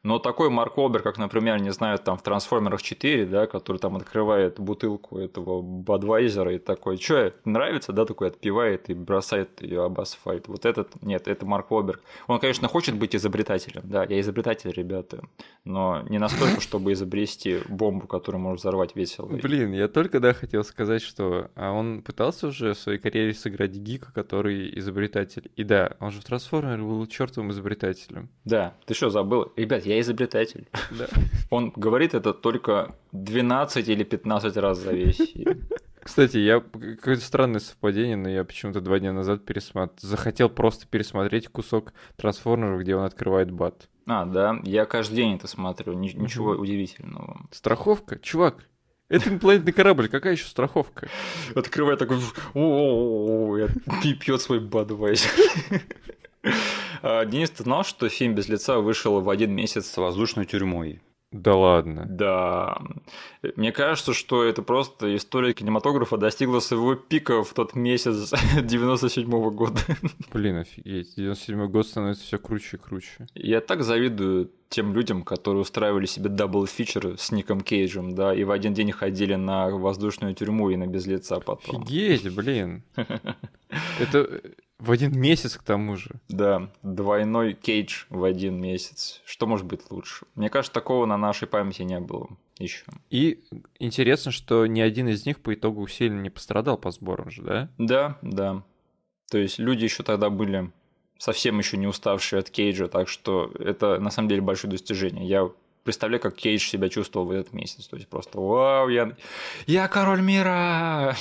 Но такой Марк Уолберг, как, например, не знаю, там в «Трансформерах 4», да, который там открывает бутылку этого Бадвайзера и такой, что, нравится, да, такой отпивает и бросает ее об асфальт. Вот этот, нет, это Марк Уолберг. Он, конечно, хочет быть изобретателем, да, я изобретатель, ребята, но не настолько, чтобы изобрести бомбу, которую может взорвать весело. блин, я только да хотел сказать, что а он пытался уже в своей карьере сыграть Гика, который изобретатель. И да, он же в Трансформере был чертовым изобретателем. Да, ты что, забыл? Ребят, я изобретатель. Да. Он говорит это только 12 или 15 раз за весь фильм. Кстати, я какое-то странное совпадение, но я почему-то два дня назад пересмотр... захотел просто пересмотреть кусок трансформеров, где он открывает бат. А, да, я каждый день это смотрю, ни- ничего удивительного. Страховка? Чувак, это инопланетный корабль, какая еще страховка? Открывает такой, «О-о-о-о», и пьет свой Бадвайзер. А, Денис, ты знал, что фильм «Без лица» вышел в один месяц с воздушной тюрьмой? Да ладно. Да. Мне кажется, что это просто история кинематографа достигла своего пика в тот месяц 97 года. Блин, офигеть. 97 год становится все круче и круче. Я так завидую тем людям, которые устраивали себе double feature с Ником Кейджем, да, и в один день ходили на воздушную тюрьму и на без лица потом. Офигеть, блин. Это, В один месяц к тому же. Да, двойной Кейдж в один месяц. Что может быть лучше? Мне кажется, такого на нашей памяти не было еще. И интересно, что ни один из них по итогу сильно не пострадал по сборам же, да? Да, да. То есть люди еще тогда были совсем еще не уставшие от Кейджа, так что это на самом деле большое достижение. Я представляю, как Кейдж себя чувствовал в этот месяц. То есть просто вау, я, я король мира!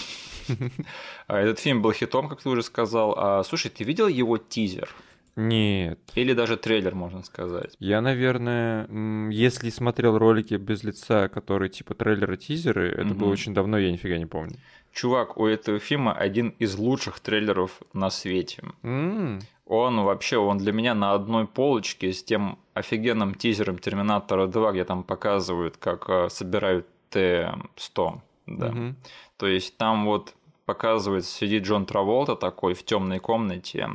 А этот фильм был хитом, как ты уже сказал. А слушай, ты видел его тизер? Нет. Или даже трейлер, можно сказать. Я, наверное, если смотрел ролики без лица, которые типа трейлеры, тизеры, это mm-hmm. было очень давно, я нифига не помню. Чувак, у этого фильма один из лучших трейлеров на свете. Mm. Он вообще, он для меня на одной полочке с тем офигенным тизером Терминатора 2, где там показывают, как э, собирают Т-100. Да. Mm-hmm. То есть там вот показывает, сидит Джон Траволта такой в темной комнате,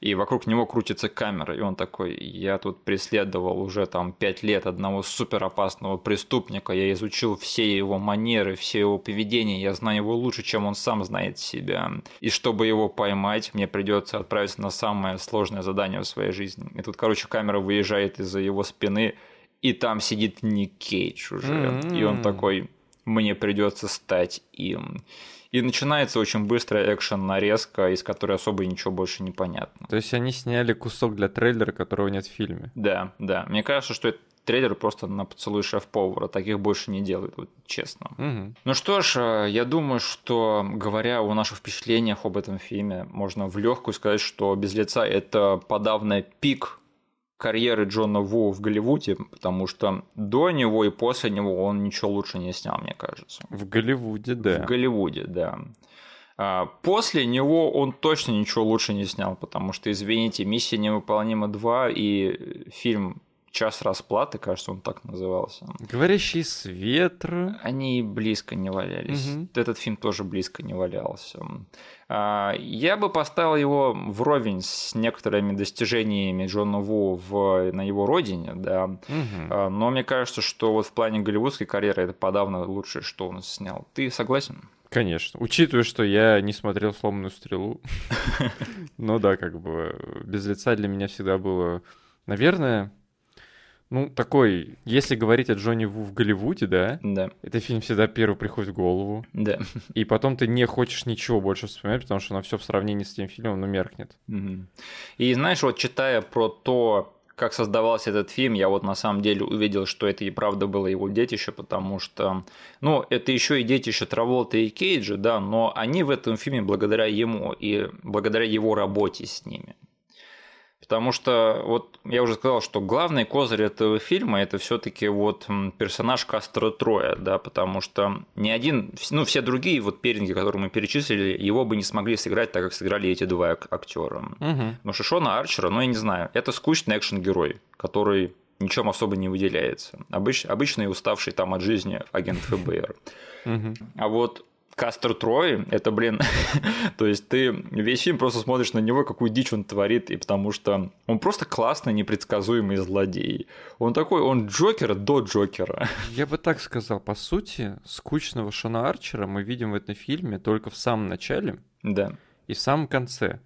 и вокруг него крутится камера, и он такой, я тут преследовал уже там пять лет одного супер опасного преступника, я изучил все его манеры, все его поведение, я знаю его лучше, чем он сам знает себя. И чтобы его поймать, мне придется отправиться на самое сложное задание в своей жизни. И тут, короче, камера выезжает из-за его спины, и там сидит Ник Кейдж уже. Mm-hmm. И он такой, мне придется стать им. И начинается очень быстрая экшен-нарезка, из которой особо ничего больше не понятно. То есть они сняли кусок для трейлера, которого нет в фильме? Да, да. Мне кажется, что это трейлер просто на поцелуй шеф-повара. Таких больше не делают, вот, честно. Угу. Ну что ж, э, я думаю, что говоря о наших впечатлениях об этом фильме, можно в легкую сказать, что без лица это подавный пик карьеры Джона Ву в Голливуде, потому что до него и после него он ничего лучше не снял, мне кажется. В Голливуде, да. В Голливуде, да. А после него он точно ничего лучше не снял, потому что, извините, «Миссия невыполнима 2» и фильм час расплаты, кажется, он так назывался. Говорящий с ветра. Они близко не валялись. Угу. Этот фильм тоже близко не валялся. А, я бы поставил его вровень с некоторыми достижениями Джона Ву в, на его родине, да. Угу. Но мне кажется, что вот в плане голливудской карьеры это подавно лучшее, что он снял. Ты согласен? Конечно. Учитывая, что я не смотрел «Сломанную стрелу». Ну да, как бы без лица для меня всегда было... Наверное, ну, такой, если говорить о Джонни Ву в Голливуде, да? Да. Это фильм всегда первый приходит в голову. Да. И потом ты не хочешь ничего больше вспоминать, потому что оно все в сравнении с тем фильмом, ну, меркнет. Угу. И знаешь, вот читая про то, как создавался этот фильм, я вот на самом деле увидел, что это и правда было его детище, потому что, ну, это еще и детище Траволта и Кейджа, да, но они в этом фильме благодаря ему и благодаря его работе с ними. Потому что, вот я уже сказал, что главный козырь этого фильма это все-таки вот персонаж Кастро Троя, да, потому что ни один, ну, все другие вот перинги, которые мы перечислили, его бы не смогли сыграть так, как сыграли эти два актера. Угу. Потому что Шона Арчера, ну, я не знаю, это скучный экшен-герой, который ничем особо не выделяется. Обыч, обычный уставший там от жизни агент ФБР. А вот Кастер Трой, это, блин, то есть ты весь фильм просто смотришь на него, какую дичь он творит, и потому что он просто классный, непредсказуемый злодей. Он такой, он Джокер до Джокера. Я бы так сказал, по сути, скучного Шона Арчера мы видим в этом фильме только в самом начале да. и в самом конце.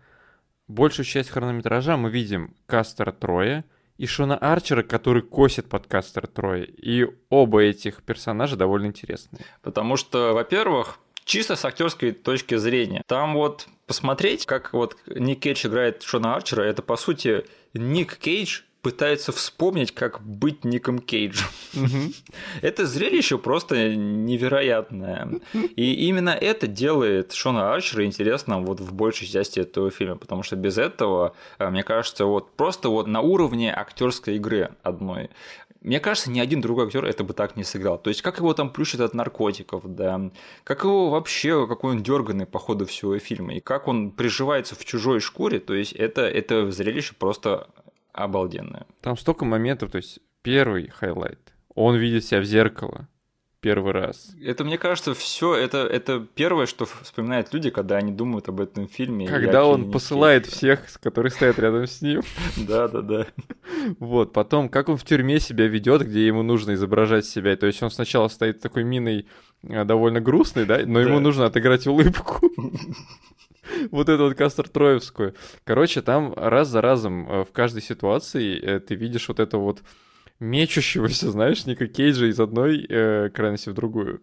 Большую часть хронометража мы видим Кастера Троя, и Шона Арчера, который косит под Кастер Троя. И оба этих персонажа довольно интересные. Потому что, во-первых, чисто с актерской точки зрения. Там вот посмотреть, как вот Ник Кейдж играет Шона Арчера, это по сути Ник Кейдж пытается вспомнить, как быть Ником Кейджем. Это зрелище просто невероятное. И именно это делает Шона Арчера интересным вот в большей части этого фильма, потому что без этого, э, мне кажется, вот просто вот на уровне актерской игры одной мне кажется, ни один другой актер это бы так не сыграл. То есть, как его там плющит от наркотиков, да, как его вообще, какой он дерганный по ходу всего фильма, и как он приживается в чужой шкуре, то есть, это, это зрелище просто обалденное. Там столько моментов, то есть, первый highlight, он видит себя в зеркало, первый раз. Это, мне кажется, все это, это первое, что вспоминают люди, когда они думают об этом фильме. Когда он посылает всех, которые стоят рядом с ним. Да, да, да. Вот, потом, как он в тюрьме себя ведет, где ему нужно изображать себя. То есть он сначала стоит такой миной э, довольно грустный, да, но ему нужно отыграть улыбку. Вот эту вот Кастер Троевскую. Короче, там раз за разом э, в каждой ситуации э, ты видишь вот это вот мечущегося, знаешь, Ника Кейджа из одной э, крайности в другую.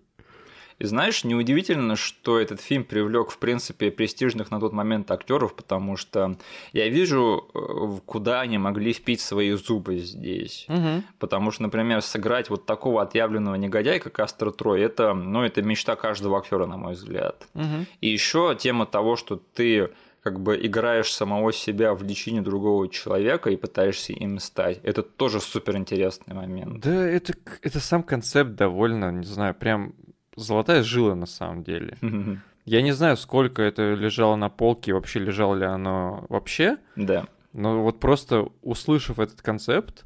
И знаешь, неудивительно, что этот фильм привлек, в принципе, престижных на тот момент актеров, потому что я вижу, э, куда они могли впить свои зубы здесь. Угу. Потому что, например, сыграть вот такого отъявленного негодяя, как Астер Трой, это, ну, это мечта каждого актера, на мой взгляд. Угу. И еще тема того, что ты как бы играешь самого себя в личине другого человека и пытаешься им стать. Это тоже супер интересный момент. Да, это, это сам концепт довольно, не знаю, прям золотая жила на самом деле. Я не знаю, сколько это лежало на полке, вообще лежало ли оно вообще. Да. Но вот просто услышав этот концепт,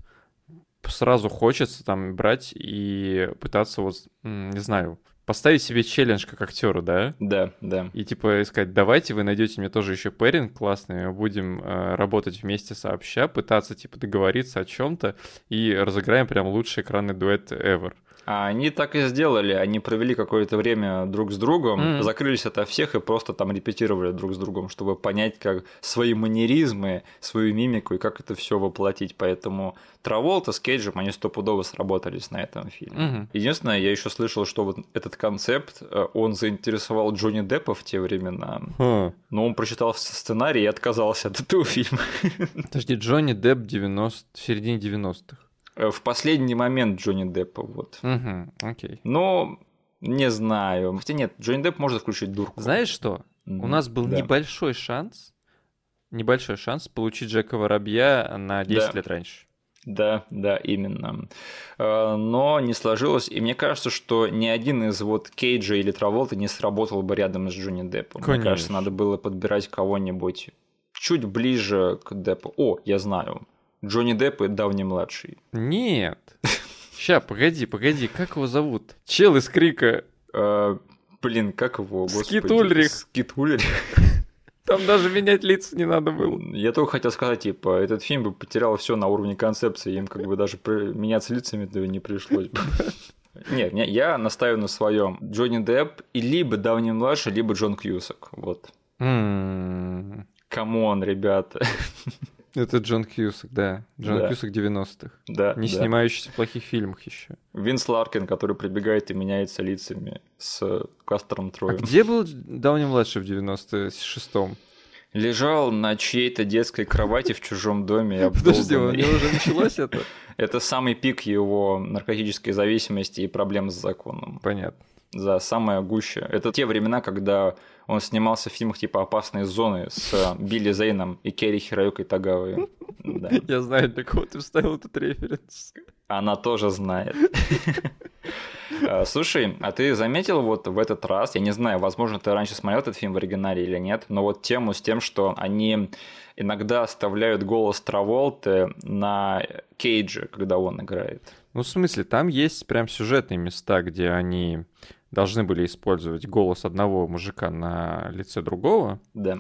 сразу хочется там брать и пытаться вот, не знаю, поставить себе челлендж как актеру, да? Да, да. И типа сказать, давайте вы найдете мне тоже еще пэринг классный, мы будем э, работать вместе сообща, пытаться типа договориться о чем-то и разыграем прям лучший экранный дуэт ever. А они так и сделали. Они провели какое-то время друг с другом, Мгм. закрылись ото всех и просто там репетировали друг с другом, чтобы понять, как свои манеризмы, свою мимику и как это все воплотить. Поэтому Траволта с Кейджем, они стопудово сработались на этом фильме. Мгм. Единственное, я еще слышал, что вот этот концепт, э, он заинтересовал Джонни Деппа в те времена. Ха. Но он прочитал сценарий и отказался от этого фильма. Подожди, Джонни Депп 90... в середине 90-х. Э, В последний момент Джонни Деппа, вот. Угу, окей. Но не знаю. Хотя нет, Джонни Депп может включить дурку. Знаешь что? Мгм. У нас был Да. небольшой шанс, небольшой шанс получить Джека Воробья на 10 Да. лет раньше. Да, да, именно. Э, Но не сложилось, и мне кажется, что ни один из вот Кейджа или Траволта не сработал бы рядом с Джонни Деппом. Мне кажется, Конечно. надо было подбирать кого-нибудь чуть ближе к Деппу. О, я знаю. Джонни Депп и Дауни младший. Нет. Ща, погоди, погоди, как его зовут? Чел из Крика. Э, Блин, как его? господи? Скит Ульрих. Скит Ульрих. Там даже менять лица не надо было. Я только хотел сказать, типа, этот фильм бы потерял все на уровне концепции, им как бы даже меняться лицами-то не пришлось бы. Нет, не- я настаиваю на своем. Джонни Депп и либо Дауни младший, либо Джон Кьюсак. Вот. М, Come on, ребята. Это Джон Кьюсак, да. Джон Да. Кьюсак 90-х. да, Не да. снимающийся в плохих фильмах еще. Винс Ларкин, который прибегает и меняется лицами с Кастером А Троем. где был Дауни младший в 96-м? Лежал на чьей-то детской кровати в чужом доме. Подожди, у обдолбанный. него уже началось это? Это самый пик его наркотической зависимости и проблем с законом. Понятно. за самое гуще. Это те времена, когда он снимался в фильмах типа «Опасные зоны» с э, Билли Зейном и Керри Хироюкой Тагавой. Да. Я знаю, для кого ты вставил этот референс. Она тоже знает. Э, Слушай, а ты заметил вот в этот раз, я не знаю, возможно, ты раньше смотрел этот фильм в оригинале или нет, но вот тему с тем, что они иногда оставляют голос Траволты на Кейджи, когда он играет. Ну, в смысле, там есть прям сюжетные места, где они должны были использовать голос одного мужика на лице другого. Да.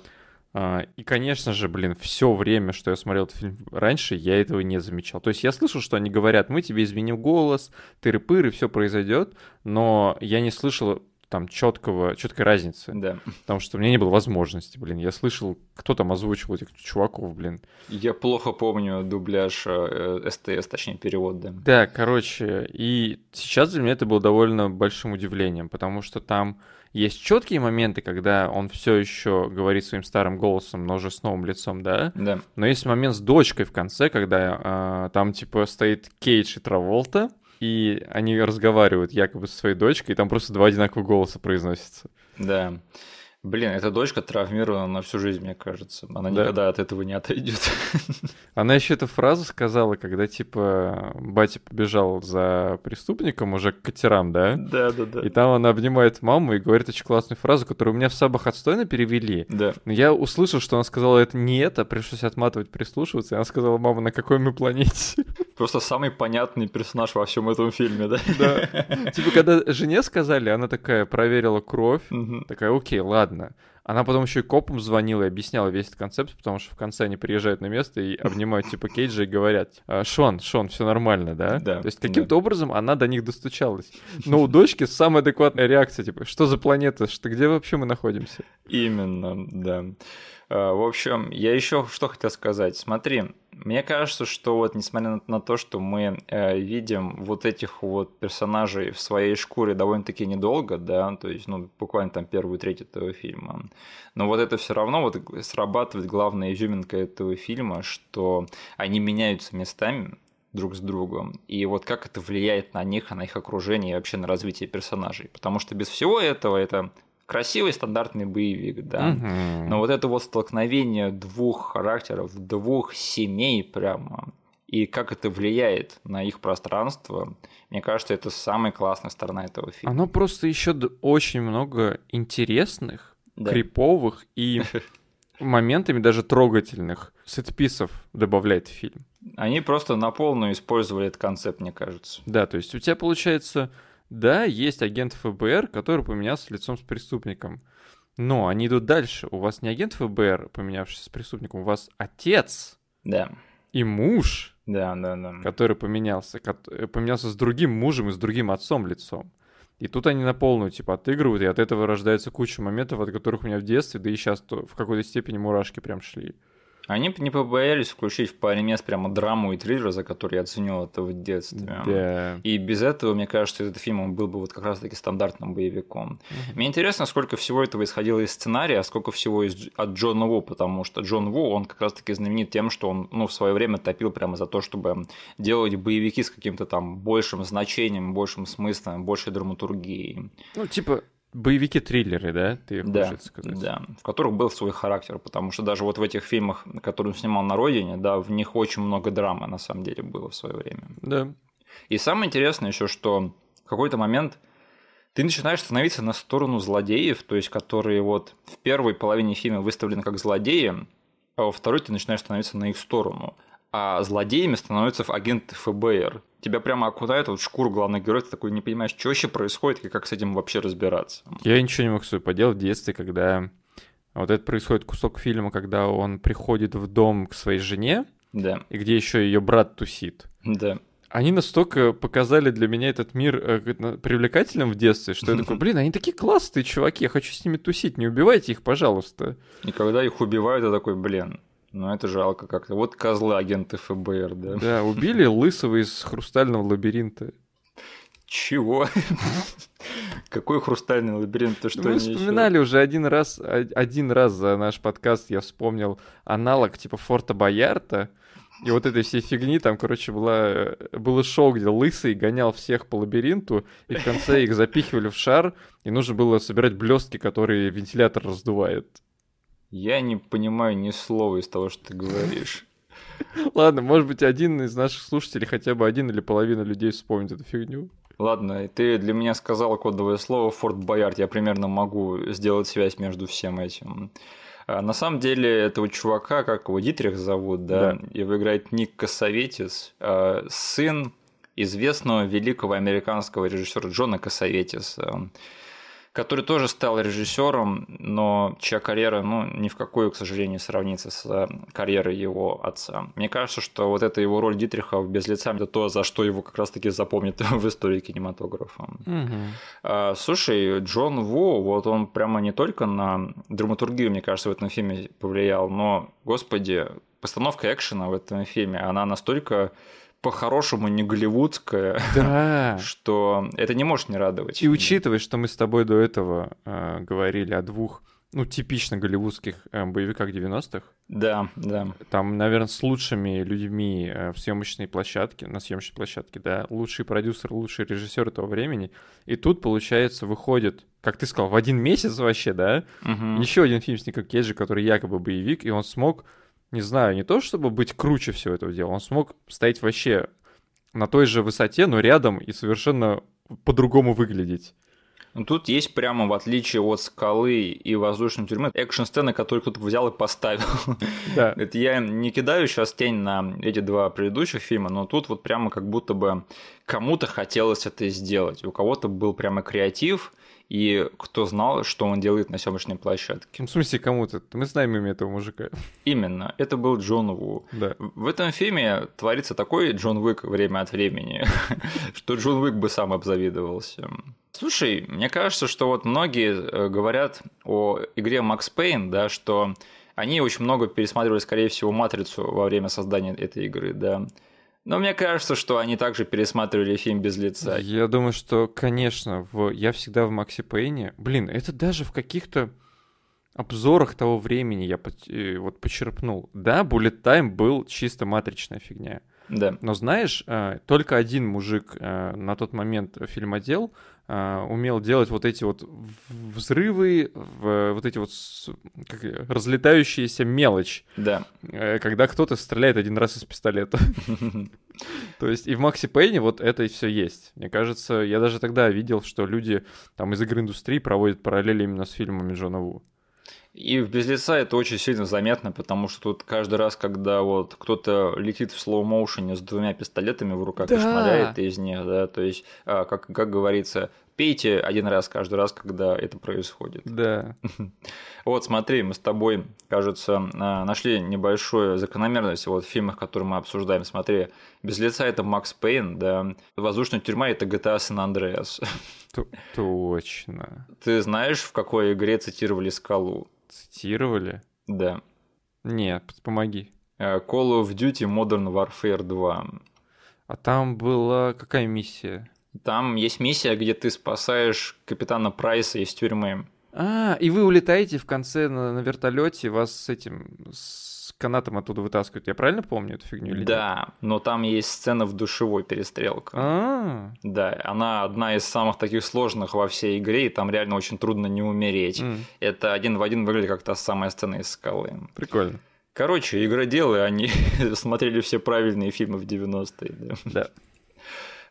А, И, конечно же, блин, все время, что я смотрел этот фильм раньше, я этого не замечал. То есть я слышал, что они говорят, мы тебе изменим голос, тыры-пыры, все произойдет, но я не слышал там четкого, четкой разницы, Да. потому что у меня не было возможности, блин. Я слышал, кто там озвучивал этих чуваков, блин. Я плохо помню дубляж э, СТС, точнее перевод, да. Да, короче, и сейчас для меня это было довольно большим удивлением, потому что там есть четкие моменты, когда он все еще говорит своим старым голосом, но уже с новым лицом, да. Да. Но есть момент с дочкой в конце, когда а, там типа стоит Кейдж и Траволта, и они разговаривают якобы со своей дочкой, и там просто два одинаковых голоса произносятся. Да. Блин, эта дочка травмирована на всю жизнь, мне кажется. Она Да. никогда от этого не отойдет. Она еще эту фразу сказала, когда типа батя побежал за преступником уже к катерам, да? Да, да, да. И там она обнимает маму и говорит очень классную фразу, которую у меня в сабах отстойно перевели. Да. Но я услышал, что она сказала это не это, пришлось отматывать, прислушиваться, и она сказала, мама, на какой мы планете? Просто самый понятный персонаж во всем этом фильме, да? Да. Типа, когда жене сказали, она такая проверила кровь, такая, окей, ладно. Она потом еще и копам звонила и объясняла весь этот концепт, потому что в конце они приезжают на место и обнимают типа Кейджа и говорят, «А, Шон, Шон, все нормально, да? Да, То есть каким-то да. образом она до них достучалась. Но у дочки самая адекватная реакция, типа, что за планета, что где вообще мы находимся? Именно, да. А, В общем, я еще что хотел сказать. Смотри, мне кажется, что вот несмотря на то, что мы э, видим вот этих вот персонажей в своей шкуре довольно-таки недолго, да, то есть, ну, буквально там первую треть этого фильма, но вот это все равно вот срабатывает главная изюминка этого фильма, что они меняются местами друг с другом, и вот как это влияет на них, на их окружение и вообще на развитие персонажей. Потому что без всего этого это красивый стандартный боевик, да. Мгм. Но вот это вот столкновение двух характеров, двух семей прямо, и как это влияет на их пространство, мне кажется, это самая классная сторона этого фильма. Оно просто еще очень много интересных, Да. криповых и моментами даже трогательных сетписов добавляет фильм. Они просто на полную использовали этот концепт, мне кажется. Да, то есть у тебя получается, да, есть агент ФБР, который поменялся лицом с преступником. Но они идут дальше. У вас не агент ФБР, поменявшийся с преступником, у вас отец Да, и муж, да, да, да. который поменялся, э, поменялся с другим мужем и с другим отцом лицом. И тут они на полную, типа, отыгрывают, и от этого рождается куча моментов, от которых у меня в детстве, да и сейчас в какой-то степени мурашки прям шли. Они не побоялись включить в паре мест прямо драму и триллер, за который я оценил это в детстве. Да. И без этого, мне кажется, этот фильм он был бы вот как раз-таки стандартным боевиком. Мне интересно, сколько всего этого исходило из сценария, а сколько всего из, от Джона Ву, потому что Джон Ву, он как раз-таки знаменит тем, что он ну, в свое время топил прямо за то, чтобы делать боевики с каким-то там большим значением, большим смыслом, большей драматургией. Ну, типа, боевики-триллеры, да? Ты Да, хочешь сказать? да, в которых был свой характер, потому что даже вот в этих фильмах, которые он снимал на родине, да, в них очень много драмы на самом деле было в свое время. Да. И самое интересное еще, что в какой-то момент ты начинаешь становиться на сторону злодеев, то есть которые вот в первой половине фильма выставлены как злодеи, а во второй ты начинаешь становиться на их сторону. А злодеями становятся агенты ФБР. Тебя прямо окунают вот в шкуру главных героев, ты такой не понимаешь, что вообще происходит и как с этим вообще разбираться. Я ничего не мог с собой поделать в детстве, когда вот это происходит кусок фильма, когда он приходит в дом к своей жене, Да, и где еще ее брат тусит. да. Они настолько показали для меня этот мир э, привлекательным в детстве, что я такой, блин, они такие классные чуваки, я хочу с ними тусить, не убивайте их, пожалуйста. И когда их убивают, я такой, блин, ну это жалко как-то. Вот козлы агенты ФБР, да. Да, убили лысого из хрустального лабиринта. Чего? Какой хрустальный лабиринт? Ты что, Мы вспоминали уже один раз, о- один раз за наш подкаст я вспомнил аналог типа Форта Боярта. И вот этой всей фигни, там, короче, была, было шоу, где лысый гонял всех по лабиринту, и в конце их запихивали в шар, и нужно было собирать блестки, которые вентилятор раздувает. Я не понимаю ни слова из того, что ты говоришь. Ладно, может быть, один из наших слушателей, хотя бы один или половина людей вспомнит эту фигню. Ладно, ты для меня сказал кодовое слово Форт Боярд. Я примерно могу сделать связь между всем этим. А на самом деле этого чувака, как его Дитрих зовут, да, Да. его играет Ник Косоветис, а, сын известного великого американского режиссера Джона Косоветиса, который тоже стал режиссером, но чья карьера, ну, ни в какую, к сожалению, сравнится с э, карьерой его отца. Мне кажется, что вот эта его роль Дитриха в «Без лица» – это то, за что его как раз-таки запомнят в истории кинематографа. А, Слушай, Джон Ву, вот он прямо не только на драматургию, мне кажется, в этом фильме повлиял, но, господи, постановка экшена в этом фильме, она настолько по-хорошему не голливудская, Да. что это не может не радовать. И учитывая, что мы с тобой до этого э, говорили о двух, ну, типично голливудских э, боевиках 90-х, Да, да. там, наверное, с лучшими людьми э, в съемочной площадке, на съемочной площадке, да, лучший продюсер, лучший режиссер этого времени. И тут, получается, выходит, как ты сказал, в один месяц вообще, да, Мгм. еще один фильм с Ником Кейджи, который якобы боевик, и он смог, не знаю, не то чтобы быть круче всего этого дела, он смог стоять вообще на той же высоте, но рядом и совершенно по-другому выглядеть. Ну, Тут есть прямо, в отличие от «Скалы» и «Воздушной тюрьмы», экшн-сцены, которые кто-то взял и поставил. Да. Это я не кидаю сейчас тень на эти два предыдущих фильма, но тут вот прямо как будто бы кому-то хотелось это сделать. У кого-то был прямо креатив, и кто знал, что он делает на съемочной площадке. Ну, в смысле, кому-то? Мы знаем имя этого мужика. Именно, это был Джон Ву. Да. В этом фильме творится такой Джон Уик время от времени, что Джон Уик бы сам обзавидовался. Слушай, мне кажется, что вот многие э, говорят о игре Макс Пейн, да, что они очень много пересматривали, скорее всего, «Матрицу» во время создания этой игры, да. Но мне кажется, что они также пересматривали фильм без лица. Я думаю, что, конечно, в... я всегда в Макси Пейне. Блин, это даже в каких-то обзорах того времени я. Э, вот почерпнул. Да, Bullet Time был чисто матричная фигня. Да. Но знаешь, э, только один мужик э, на тот момент фильмодел умел делать вот эти вот взрывы, вот эти вот как, разлетающиеся мелочь. Да. Когда кто-то стреляет один раз из пистолета. То есть и в Макси Пейне вот это и все есть. Мне кажется, я даже тогда видел, что люди там из игры индустрии проводят параллели именно с фильмами Джона Ву. И в без лица это очень сильно заметно, потому что тут каждый раз, когда вот кто-то летит в слоу-моушене с двумя пистолетами в руках Да. и шмаляет из них, да, то есть, а, как, как говорится, пейте один раз каждый раз, когда это происходит. Да. Вот смотри, мы с тобой, кажется, а, нашли небольшую закономерность вот в фильмах, которые мы обсуждаем. Смотри, без лица это Макс Пейн, да, воздушная тюрьма это GTA San Andreas. Т- Точно. Ты знаешь, в какой игре цитировали скалу? Цитировали? Да. Нет, помоги. Э, Call of Duty Modern Warfare 2. А там была какая миссия? Там есть миссия, где ты спасаешь капитана Прайса из тюрьмы. А, и вы улетаете в конце на, на вертолете, вас с этим с канатом оттуда вытаскивают. Я правильно помню эту фигню или нет? Да, но там есть сцена в душевой перестрелка. А, Да, она одна из самых таких сложных во всей игре, и там реально очень трудно не умереть. м, Это один в один выглядит как та самая сцена из скалы. прикольно. Короче, игроделы, они смотрели все правильные фильмы в 90-е. да. Да.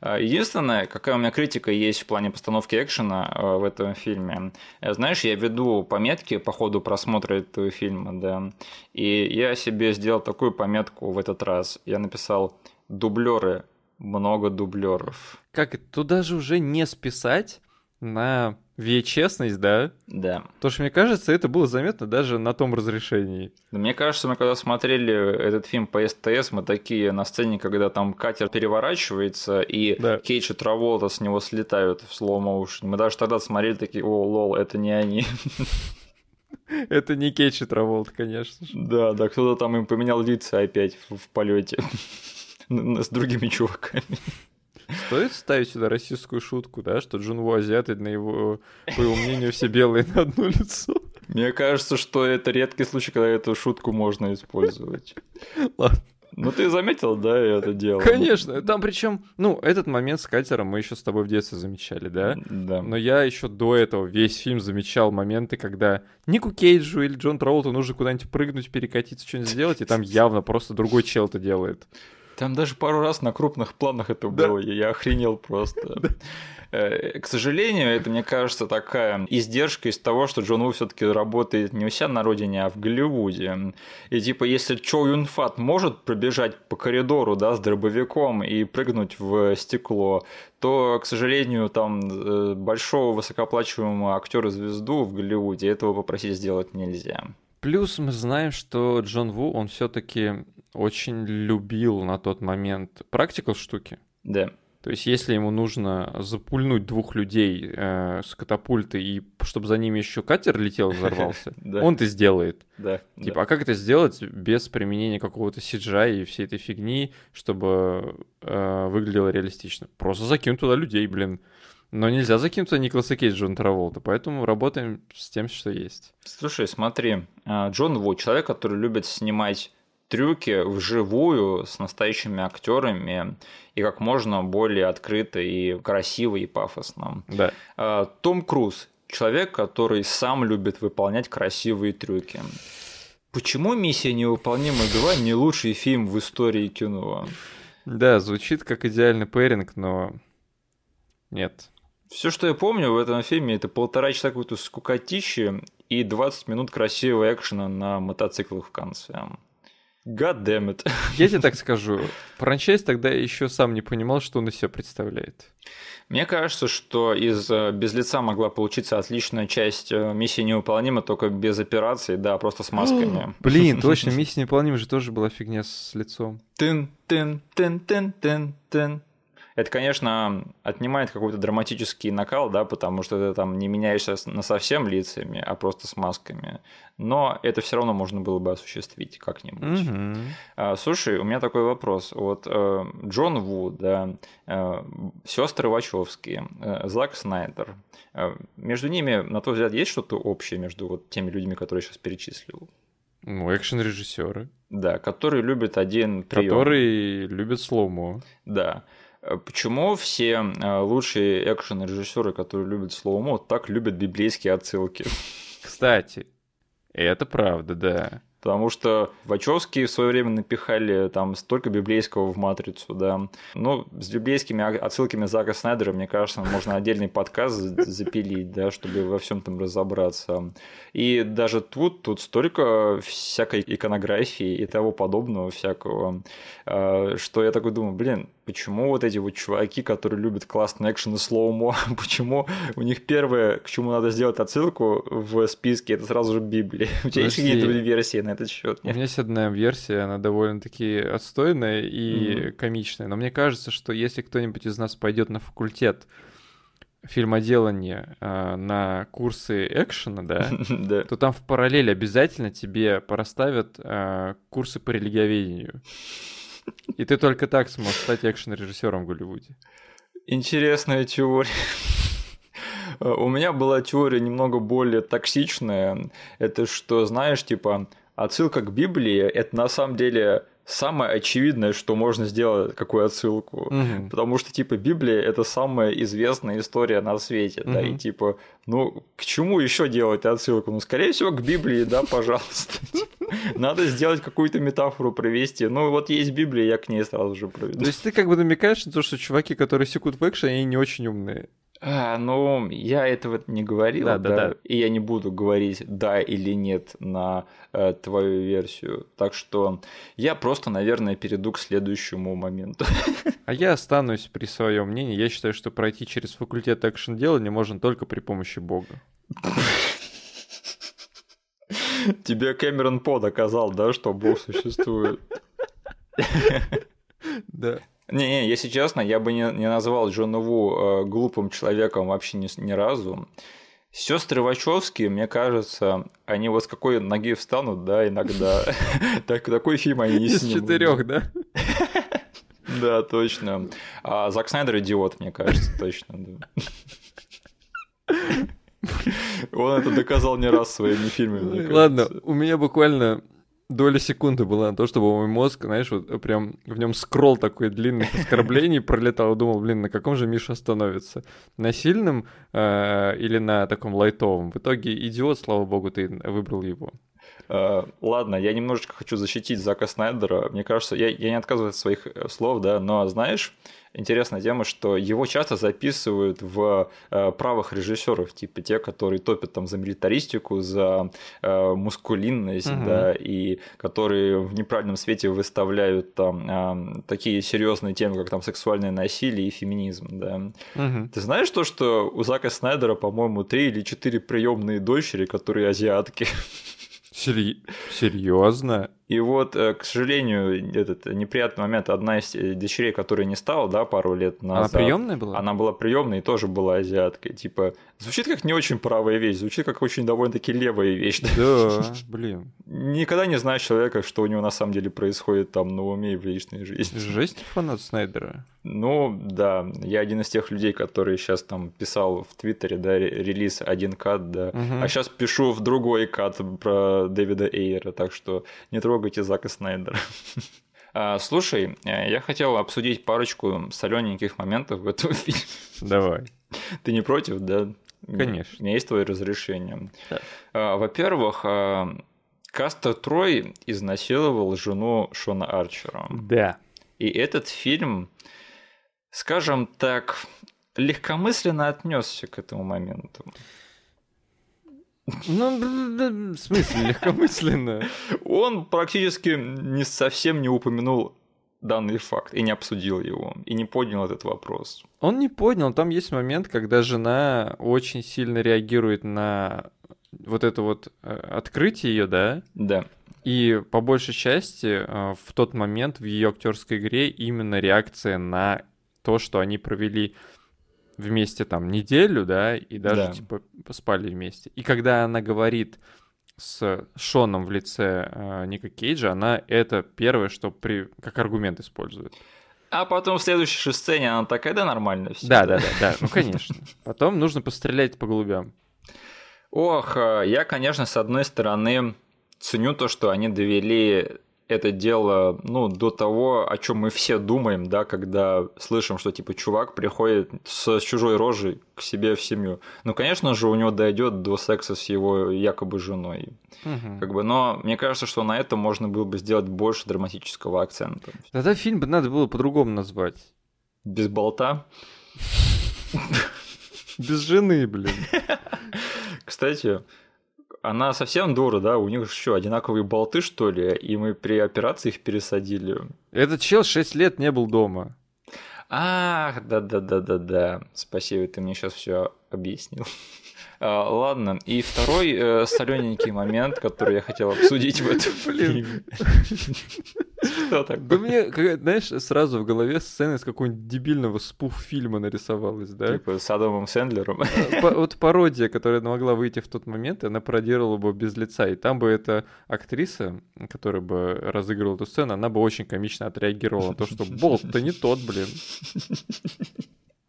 А, Единственное, какая у меня критика есть в плане постановки экшена э, в этом фильме. Э, Знаешь, я веду пометки по ходу просмотра этого фильма, да, и я себе сделал такую пометку в этот раз. Я написал дублеры, много дублеров. Как? Туда же уже не списать на честность, да? Да. Потому что, мне кажется, это было заметно даже на том разрешении. Мне кажется, мы когда смотрели этот фильм по СТС, мы такие на сцене, когда там катер переворачивается, и Да. Кейдж и Траволта с него слетают в слоу моушен. Мы даже тогда смотрели такие, о, лол, это не они. Это не Кейдж и Траволт, конечно же. Да, да, кто-то там им поменял лица опять в полете с другими чуваками. Стоит ставить сюда российскую шутку, да, что Джун Ву азиат, и на его, по его мнению, все белые на одно лицо. Мне кажется, что это редкий случай, когда эту шутку можно использовать. Ладно. Ну ты заметил, да, это дело? Конечно, там причем, ну, этот момент с катером мы еще с тобой в детстве замечали, да? Да. Но я еще до этого весь фильм замечал моменты, когда Нику Кейджу или Джон Траулту нужно куда-нибудь прыгнуть, перекатиться, что-нибудь сделать, и там явно просто другой чел это делает. Там даже пару раз на крупных планах это Да. было, и я охренел просто. Э, К сожалению, это, мне кажется, такая издержка из того, что Джон Ву все таки работает не у себя на родине, а в Голливуде. И типа, если Чо Юн Фат может пробежать по коридору, да, с дробовиком и прыгнуть в стекло, то, к сожалению, там э, большого высокооплачиваемого актера-звезду в Голливуде этого попросить сделать нельзя. Плюс мы знаем, что Джон Ву, он все-таки очень любил на тот момент практикал штуки. Да. То есть, если ему нужно запульнуть двух людей э, с катапульты, и чтобы за ними еще катер летел взорвался, он это сделает. Да. Типа, а как это сделать без применения какого-то CGI и всей этой фигни, чтобы э, выглядело реалистично? Просто закинуть туда людей, блин. Но нельзя закинуть туда Николаса Кейджа Джон Траволта, поэтому работаем с тем, что есть. Слушай, смотри, а, Джон Ву, человек, который любит снимать трюки вживую с настоящими актерами и как можно более открыто и красиво и пафосно. Да. А, Том Круз, человек, который сам любит выполнять красивые трюки. Почему «Миссия невыполнима 2» не лучший фильм в истории кино? Да, звучит как идеальный пэринг, но нет. Все, что я помню в этом фильме, это полтора часа какой-то скукотищи и 20 минут красивого экшена на мотоциклах в конце. God damn it. Я тебе так скажу, франчайз тогда еще сам не понимал, что он из себя представляет. Мне кажется, что из э, без лица могла получиться отличная часть э, миссии невыполнима, только без операций, да, просто с масками. Блин, точно, миссия невыполнима же тоже была фигня с лицом. Тын, тын, тын, тын, тын, тын. Это, конечно, отнимает какой-то драматический накал, да, потому что ты там не меняешься на совсем лицами, а просто с масками. Но это все равно можно было бы осуществить как-нибудь. Мгм. А, слушай, у меня такой вопрос. Вот э, Джон Ву, да, сестры Вачовские, э, Зак Снайдер. э, между ними, на твой взгляд, есть что-то общее между вот теми людьми, которые я сейчас перечислил? Ну, экшен-режиссеры, Да, которые любят один прием. которые любят slow-mo. Да. Э, Почему все э, лучшие экшен-режиссеры, которые любят slow-mo, так любят библейские отсылки? Кстати, это правда, да. Потому что Вачовски в свое время напихали там столько библейского в матрицу, да. Ну, с библейскими отсылками Зака Снайдера, мне кажется, можно отдельный подкаст за- запилить, да, чтобы во всем там разобраться. И даже тут, тут столько всякой иконографии и того подобного всякого, э, что я такой думаю, блин, почему вот эти вот чуваки, которые любят классный экшен и слоумо, почему у них первое, к чему надо сделать отсылку в списке, это сразу же Библия. У тебя есть какие-то версии на этот счет? У меня есть одна версия, она довольно-таки отстойная и Мгм. комичная. Но мне кажется, что если кто-нибудь из нас пойдет на факультет фильмоделания а, на курсы экшена, да, Да. то там в параллель обязательно тебе проставят а, курсы по религиоведению. И ты только так сможешь стать экшен-режиссером в Голливуде. Интересная теория. У меня была теория немного более токсичная. Это что, знаешь, типа, отсылка к Библии – это на самом деле самое очевидное, что можно сделать, какую отсылку. Мгм. Потому что, типа, Библия это самая известная история на свете, да, и типа, ну, к чему еще делать отсылку? Ну, скорее всего, к Библии, да, пожалуйста. Надо сделать какую-то метафору провести. Ну, вот есть Библия, я к ней сразу же проведу. То есть ты как бы намекаешь на то, что чуваки, которые секут в экшен, они не очень умные. А, ну, я этого не говорил, да, Да, да, да. и я не буду говорить да или нет на э, твою версию. Так что я просто, наверное, перейду к следующему моменту. А я останусь при своем мнении. Я считаю, что пройти через факультет экшен делания можно только при помощи Бога. Тебе Кэмерон По доказал, да, что Бог существует. Да. Не-не, если честно, я бы не, не назвал Джона Ву э, глупым человеком вообще ни, ни разу. Сестры Вачовски, мне кажется, они вот с какой ноги встанут, да, иногда. Так, такой фильм они не Из снимут. четырех, да? Да, точно. А Зак Снайдер идиот, мне кажется, точно. Он это доказал не раз своими фильмами. Ладно, у меня буквально доля секунды была на то, чтобы мой мозг, знаешь, вот прям в нем скролл такой длинных оскорблений пролетал. Думал, блин, на каком же Миша остановится? На сильном э, или на таком лайтовом? В итоге идиот, слава богу, ты выбрал его. А, Ладно, я немножечко хочу защитить Зака Снайдера. Мне кажется, я, я не отказываюсь от своих э, слов, да, но знаешь, интересная тема, что его часто записывают в э, правых режиссеров, типа те, которые топят там за милитаристику, за э, мускулинность, Мгм. да, и которые в неправильном свете выставляют там а, такие серьезные темы, как там сексуальное насилие и феминизм, да. Мгм. Ты знаешь то, что у Зака Снайдера, по-моему, три или четыре приемные дочери, которые азиатки? Сери- Серьезно? И вот, э, к сожалению, этот неприятный момент, одна из э, дочерей, которая не стала, да, пару лет Она назад. приемная была? Она была приемной и тоже была азиаткой. Типа, звучит как не очень правая вещь, звучит как очень довольно-таки левая вещь. да. Блин. Никогда не знаешь человека, что у него на самом деле происходит там на уме и в личной жизни. Жесть фанат Снайдера. Ну, да, я один из тех людей, которые сейчас там писал в Твиттере, да, ре- релиз один кат, да. Мгм. А сейчас пишу в другой кат про Дэвида Эйера, так что не трогайте Зака Снайдера. А, Слушай, э, я хотел обсудить парочку солененьких моментов в этом фильме. Давай. Ты не против, да? Конечно. У меня есть твое разрешение. Да. А, Во-первых, а, Кастер Трой изнасиловал жену Шона Арчера. Да. И этот фильм, скажем так, легкомысленно отнесся к этому моменту. Ну, в смысле, легкомысленно? Он практически не совсем не упомянул данный факт и не обсудил его, и не поднял этот вопрос. Он не поднял. Там есть момент, когда жена очень сильно реагирует на вот это вот э, открытие ее, да? Да. И по большей части э, в тот момент в ее актерской игре именно реакция на то, что они провели вместе там неделю, да, и даже Да. типа спали вместе. И когда она говорит с Шоном в лице э, Ника Кейджа, она это первое, что при... как аргумент использует. А потом в следующей же сцене она такая, да, нормально все. Да, да, да, да, ну конечно. Потом нужно пострелять по голубям. Ох, э, я, конечно, с одной стороны ценю то, что они довели это дело, ну, до того, о чем мы все думаем, да, когда слышим, что, типа, чувак приходит с чужой рожей к себе в семью. Ну, конечно же, у него дойдет до секса с его якобы женой. Мгм. Как бы, но мне кажется, что на этом можно было бы сделать больше драматического акцента. Тогда фильм бы надо было по-другому назвать. Без болта. Без жены, блин. Кстати, она совсем дура, да? У них что, одинаковые болты, что ли? И мы при операции их пересадили. Этот чел 6 лет не был дома. Ах, да-да-да-да-да. Спасибо, ты мне сейчас все объяснил. А, ладно, и второй э, солененький момент, который я хотел обсудить в этом фильме. Что Да такое? мне, как- знаешь, сразу в голове сцена из какого-нибудь дебильного спуф-фильма нарисовалась, да? Типа с Адамом Сэндлером. По- Вот пародия, которая могла выйти в тот момент, она пародировала бы без лица. И там бы эта актриса, которая бы разыгрывала эту сцену, она бы очень комично отреагировала на то, что Болт-то не тот, блин.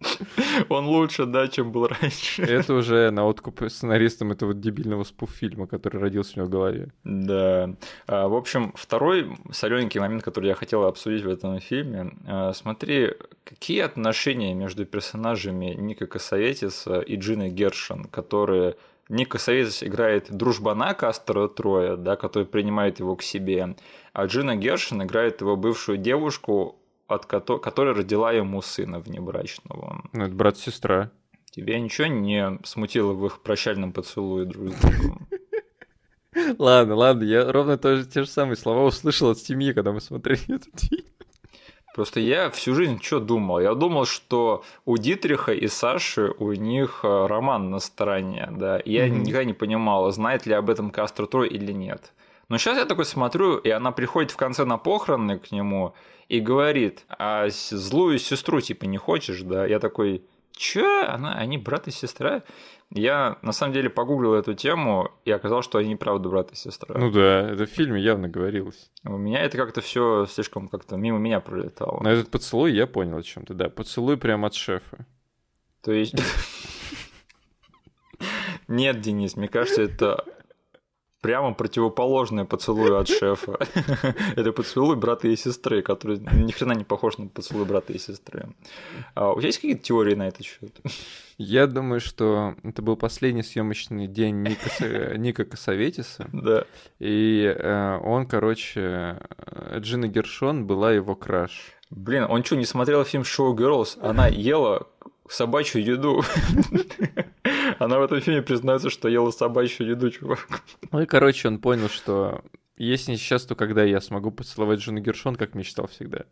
Он лучше, да, чем был раньше. Это уже на откуп сценаристам этого дебильного спуф-фильма, который родился у него в голове. Да. А, В общем, второй солененький момент, который я хотел обсудить в этом фильме. а, Смотри, какие отношения между персонажами Ника Косоветиса и Джины Гершин, которые Ник Косоветис играет дружбана Кастера Троя, да, который принимает его к себе, а Джина Гершин играет его бывшую девушку, от кото- которая родила ему сына внебрачного. Ну, это брат-сестра. Тебя ничего не смутило в их прощальном поцелуе друг с другом? Ладно, ладно, я ровно то же- те же самые слова услышал от семьи, когда мы смотрели этот фильм. Просто я всю жизнь что думал? Я думал, что у Дитриха и Саши у них э, роман на стороне, да. Я Мгм. никогда не понимал, знает ли об этом Кастро Трой или нет. Но сейчас я такой смотрю, и она приходит в конце на похороны к нему и говорит, а злую сестру типа не хочешь, да? Я такой, чё? Она, они брат и сестра? Я на самом деле погуглил эту тему и оказалось, что они правда брат и сестра. Ну да, это в фильме явно говорилось. У меня это как-то все слишком как-то мимо меня пролетало. На этот поцелуй я понял о чем ты, да. Поцелуй прямо от шефа. То есть... Нет, Денис, мне кажется, это прямо противоположное поцелую от шефа. Это поцелуй брата и сестры, который ни хрена не похож на поцелуй брата и сестры. А у тебя есть какие-то теории на этот счет? Я думаю, что это был последний съемочный день Ника, Ника Косоветиса. Да. И э, он, короче, э, Джина Гершон была его краш. Блин, он что, не смотрел фильм Show Girls? Она ела собачью еду. Она в этом фильме признается, что ела собачью еду, чувак. Ну и, короче, он понял, что если не сейчас, то когда я смогу поцеловать Джину Гершон, как мечтал всегда.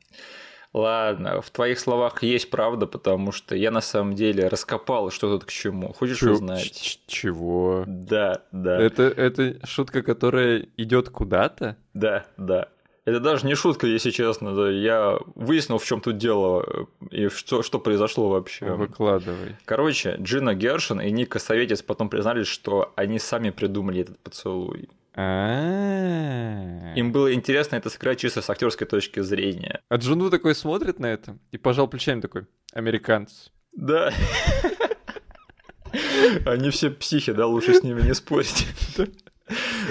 Ладно, в твоих словах есть правда, потому что я на самом деле раскопал, что тут к чему. Хочешь Чё- узнать? ч- Чего? Да, да, Это, это шутка, которая идет куда-то? да, да. Это даже не шутка, если честно. да. Я выяснил, в чем тут дело и что, что произошло вообще. Выкладывай. Короче, Джина Гершин и Ника Советец потом признались, что они сами придумали этот поцелуй. А. Им было интересно это сыграть чисто с актерской точки зрения. А Джуну такой смотрит на это и пожал плечами такой, американцы. Да. Они все психи, да, лучше с ними не спорить.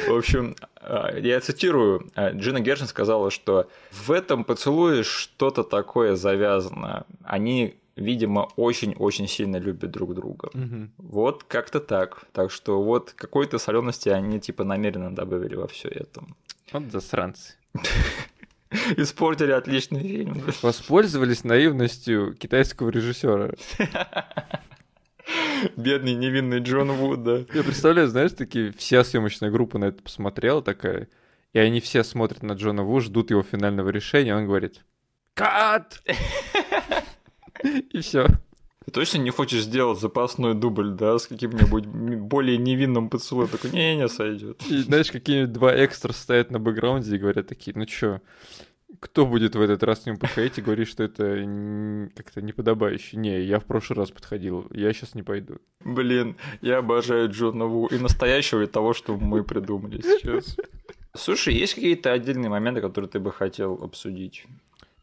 В общем, а, я цитирую, а, Джина Гершин сказала, что в этом поцелуе что-то такое завязано. Они, видимо, очень-очень сильно любят друг друга. Мгм. Вот как-то так. Так что вот какой-то солености они типа намеренно добавили во все это. Вот засранцы. Испортили отличный фильм. Воспользовались наивностью китайского режиссера. Бедный невинный Джон Вуд, да. Я представляю, знаешь, такие, вся съемочная группа на это посмотрела такая, и они все смотрят на Джона Ву, ждут его финального решения, он говорит «Кат!» И все. Ты точно не хочешь сделать запасной дубль, да, с каким-нибудь более невинным поцелуем? Такой, не-не, сойдет. И знаешь, какие-нибудь два экстра стоят на бэкграунде и говорят такие, ну чё, кто будет в этот раз с ним подходить и говорить, что это как-то неподобающе? Не, я в прошлый раз подходил, я сейчас не пойду. Блин, я обожаю Джона Ву и настоящего, и того, что мы придумали сейчас. Слушай, есть какие-то отдельные моменты, которые ты бы хотел обсудить?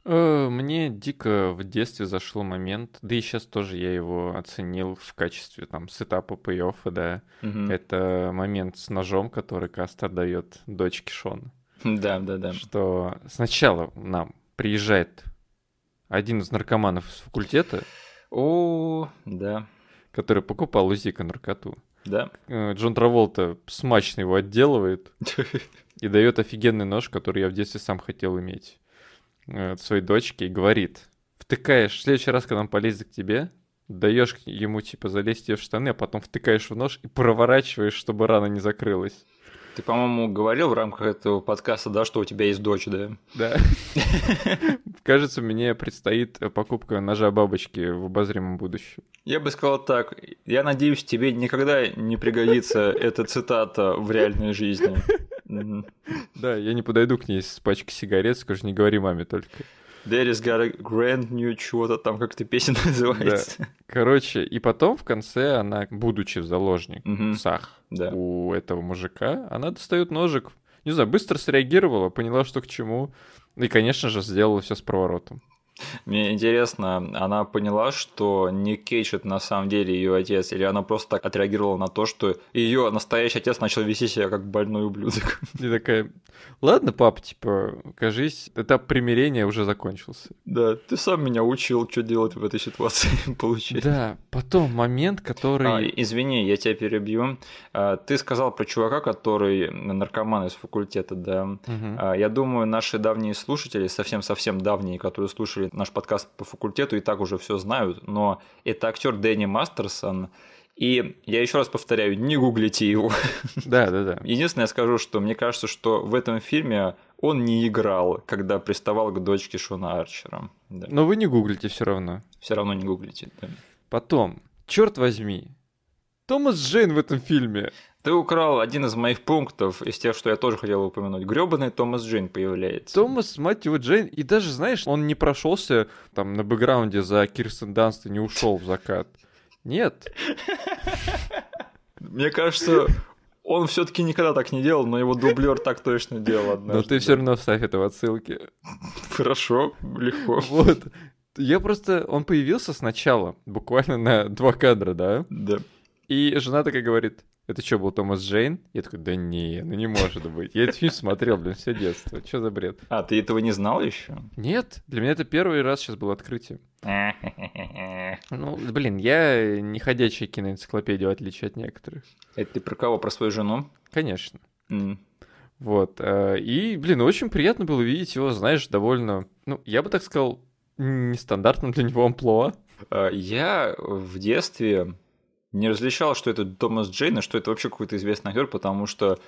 Э, мне дико в детстве зашел момент, да и сейчас тоже я его оценил в качестве там сетапа пей да. Угу. Это момент с ножом, который Кастер дает дочке Шона. Да, да, да. Что сначала нам приезжает один из наркоманов с факультета. О, да. Который покупал у Зика наркоту. Да. Э, Джон Траволта смачно его отделывает и дает офигенный нож, который я в детстве сам хотел иметь. Э, своей дочке и говорит, втыкаешь, в следующий раз, когда он полезет к тебе, даешь ему, типа, залезть тебе в штаны, а потом втыкаешь в нож и проворачиваешь, чтобы рана не закрылась. Ты, по-моему, говорил в рамках этого подкаста, да, что у тебя есть дочь, да? Да. Кажется, мне предстоит покупка ножа бабочки в обозримом будущем. Я бы сказал так. Я надеюсь, тебе никогда не пригодится эта цитата в реальной жизни. Да, я не подойду к ней с пачкой сигарет, скажу, не говори маме только. There got a grand new чего-то там, как-то песня называется. Да. Короче, и потом в конце она, будучи в заложник угу. да. у этого мужика, она достает ножик. Не знаю, быстро среагировала, поняла, что к чему. И, конечно же, сделала все с проворотом. Мне интересно, она поняла, что Ник Кейдж это на самом деле ее отец, или она просто так отреагировала на то, что ее настоящий отец начал вести себя как больной ублюдок? И такая, ладно, пап, типа, кажись, этап примирения уже закончился. Да, ты сам меня учил, что делать в этой ситуации, получается. Да, потом момент, который... А, извини, я тебя перебью. А, ты сказал про чувака, который наркоман из факультета, да. Угу. Я думаю, наши давние слушатели, совсем-совсем давние, которые слушали наш подкаст по факультету, и так уже все знают, но это актер Дэнни Мастерсон, и я еще раз повторяю, не гуглите его. Да, да, да. Единственное, я скажу, что мне кажется, что в этом фильме он не играл, когда приставал к дочке Шона Арчера. Да. Но вы не гуглите все равно. Все равно не гуглите. Да. Потом, черт возьми, Томас Джейн в этом фильме. Ты украл один из моих пунктов из тех, что я тоже хотел упомянуть. Гребаный Томас Джейн появляется. Томас, мать его, Джейн. И даже, знаешь, он не прошелся там на бэкграунде за Кирстен Данст и не ушел в закат. Нет. Мне кажется, он все-таки никогда так не делал, но его дублер так точно делал однажды. Но ты все равно вставь это в отсылке. Хорошо, легко. Вот. Я просто... Он появился сначала, буквально на два кадра, да? Да. И жена такая говорит, это что, был Томас Джейн? Я такой, да не, ну не может быть. Я этот фильм смотрел, блин, все детство. Что за бред? А, ты этого не знал еще? Нет, для меня это первый раз сейчас было открытие. Ну, блин, я не ходячая киноэнциклопедия, в отличие от некоторых. Это ты про кого? Про свою жену? Конечно. Mm. Вот. Э, и, блин, очень приятно было видеть его, знаешь, довольно, ну, я бы так сказал, нестандартным для него амплуа. Э, я в детстве не различал, что это Томас Джейн, и что это вообще какой-то известный актер, потому что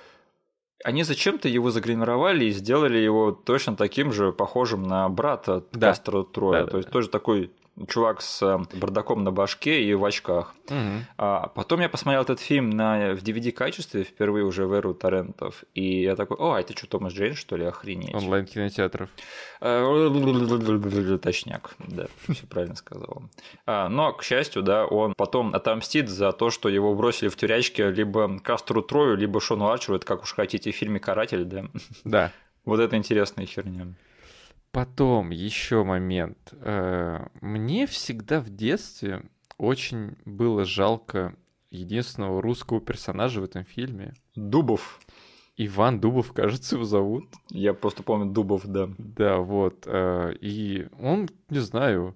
они зачем-то его загримировали и сделали его точно таким же, похожим на брата да. Кастера Троя. Да, То да, есть да. тоже такой чувак с э, бардаком на башке и в очках. Угу. А потом я посмотрел этот фильм на, в DVD-качестве, впервые уже в эру торрентов, и я такой, о, а это что, Томас Джейн, что ли, охренеть? Онлайн-кинотеатров. Э, точняк, да, все правильно сказал. А, но, к счастью, да, он потом отомстит за то, что его бросили в тюрячке либо Кастру Трою, либо Шону Арчеру, это как уж хотите, в фильме «Каратель», да? Да. Вот это интересная херня. Потом еще момент. Э, мне всегда в детстве очень было жалко единственного русского персонажа в этом фильме. Дубов. Иван Дубов, кажется, его зовут. Я просто помню Дубов, да. Да, вот. Э, и он, не знаю,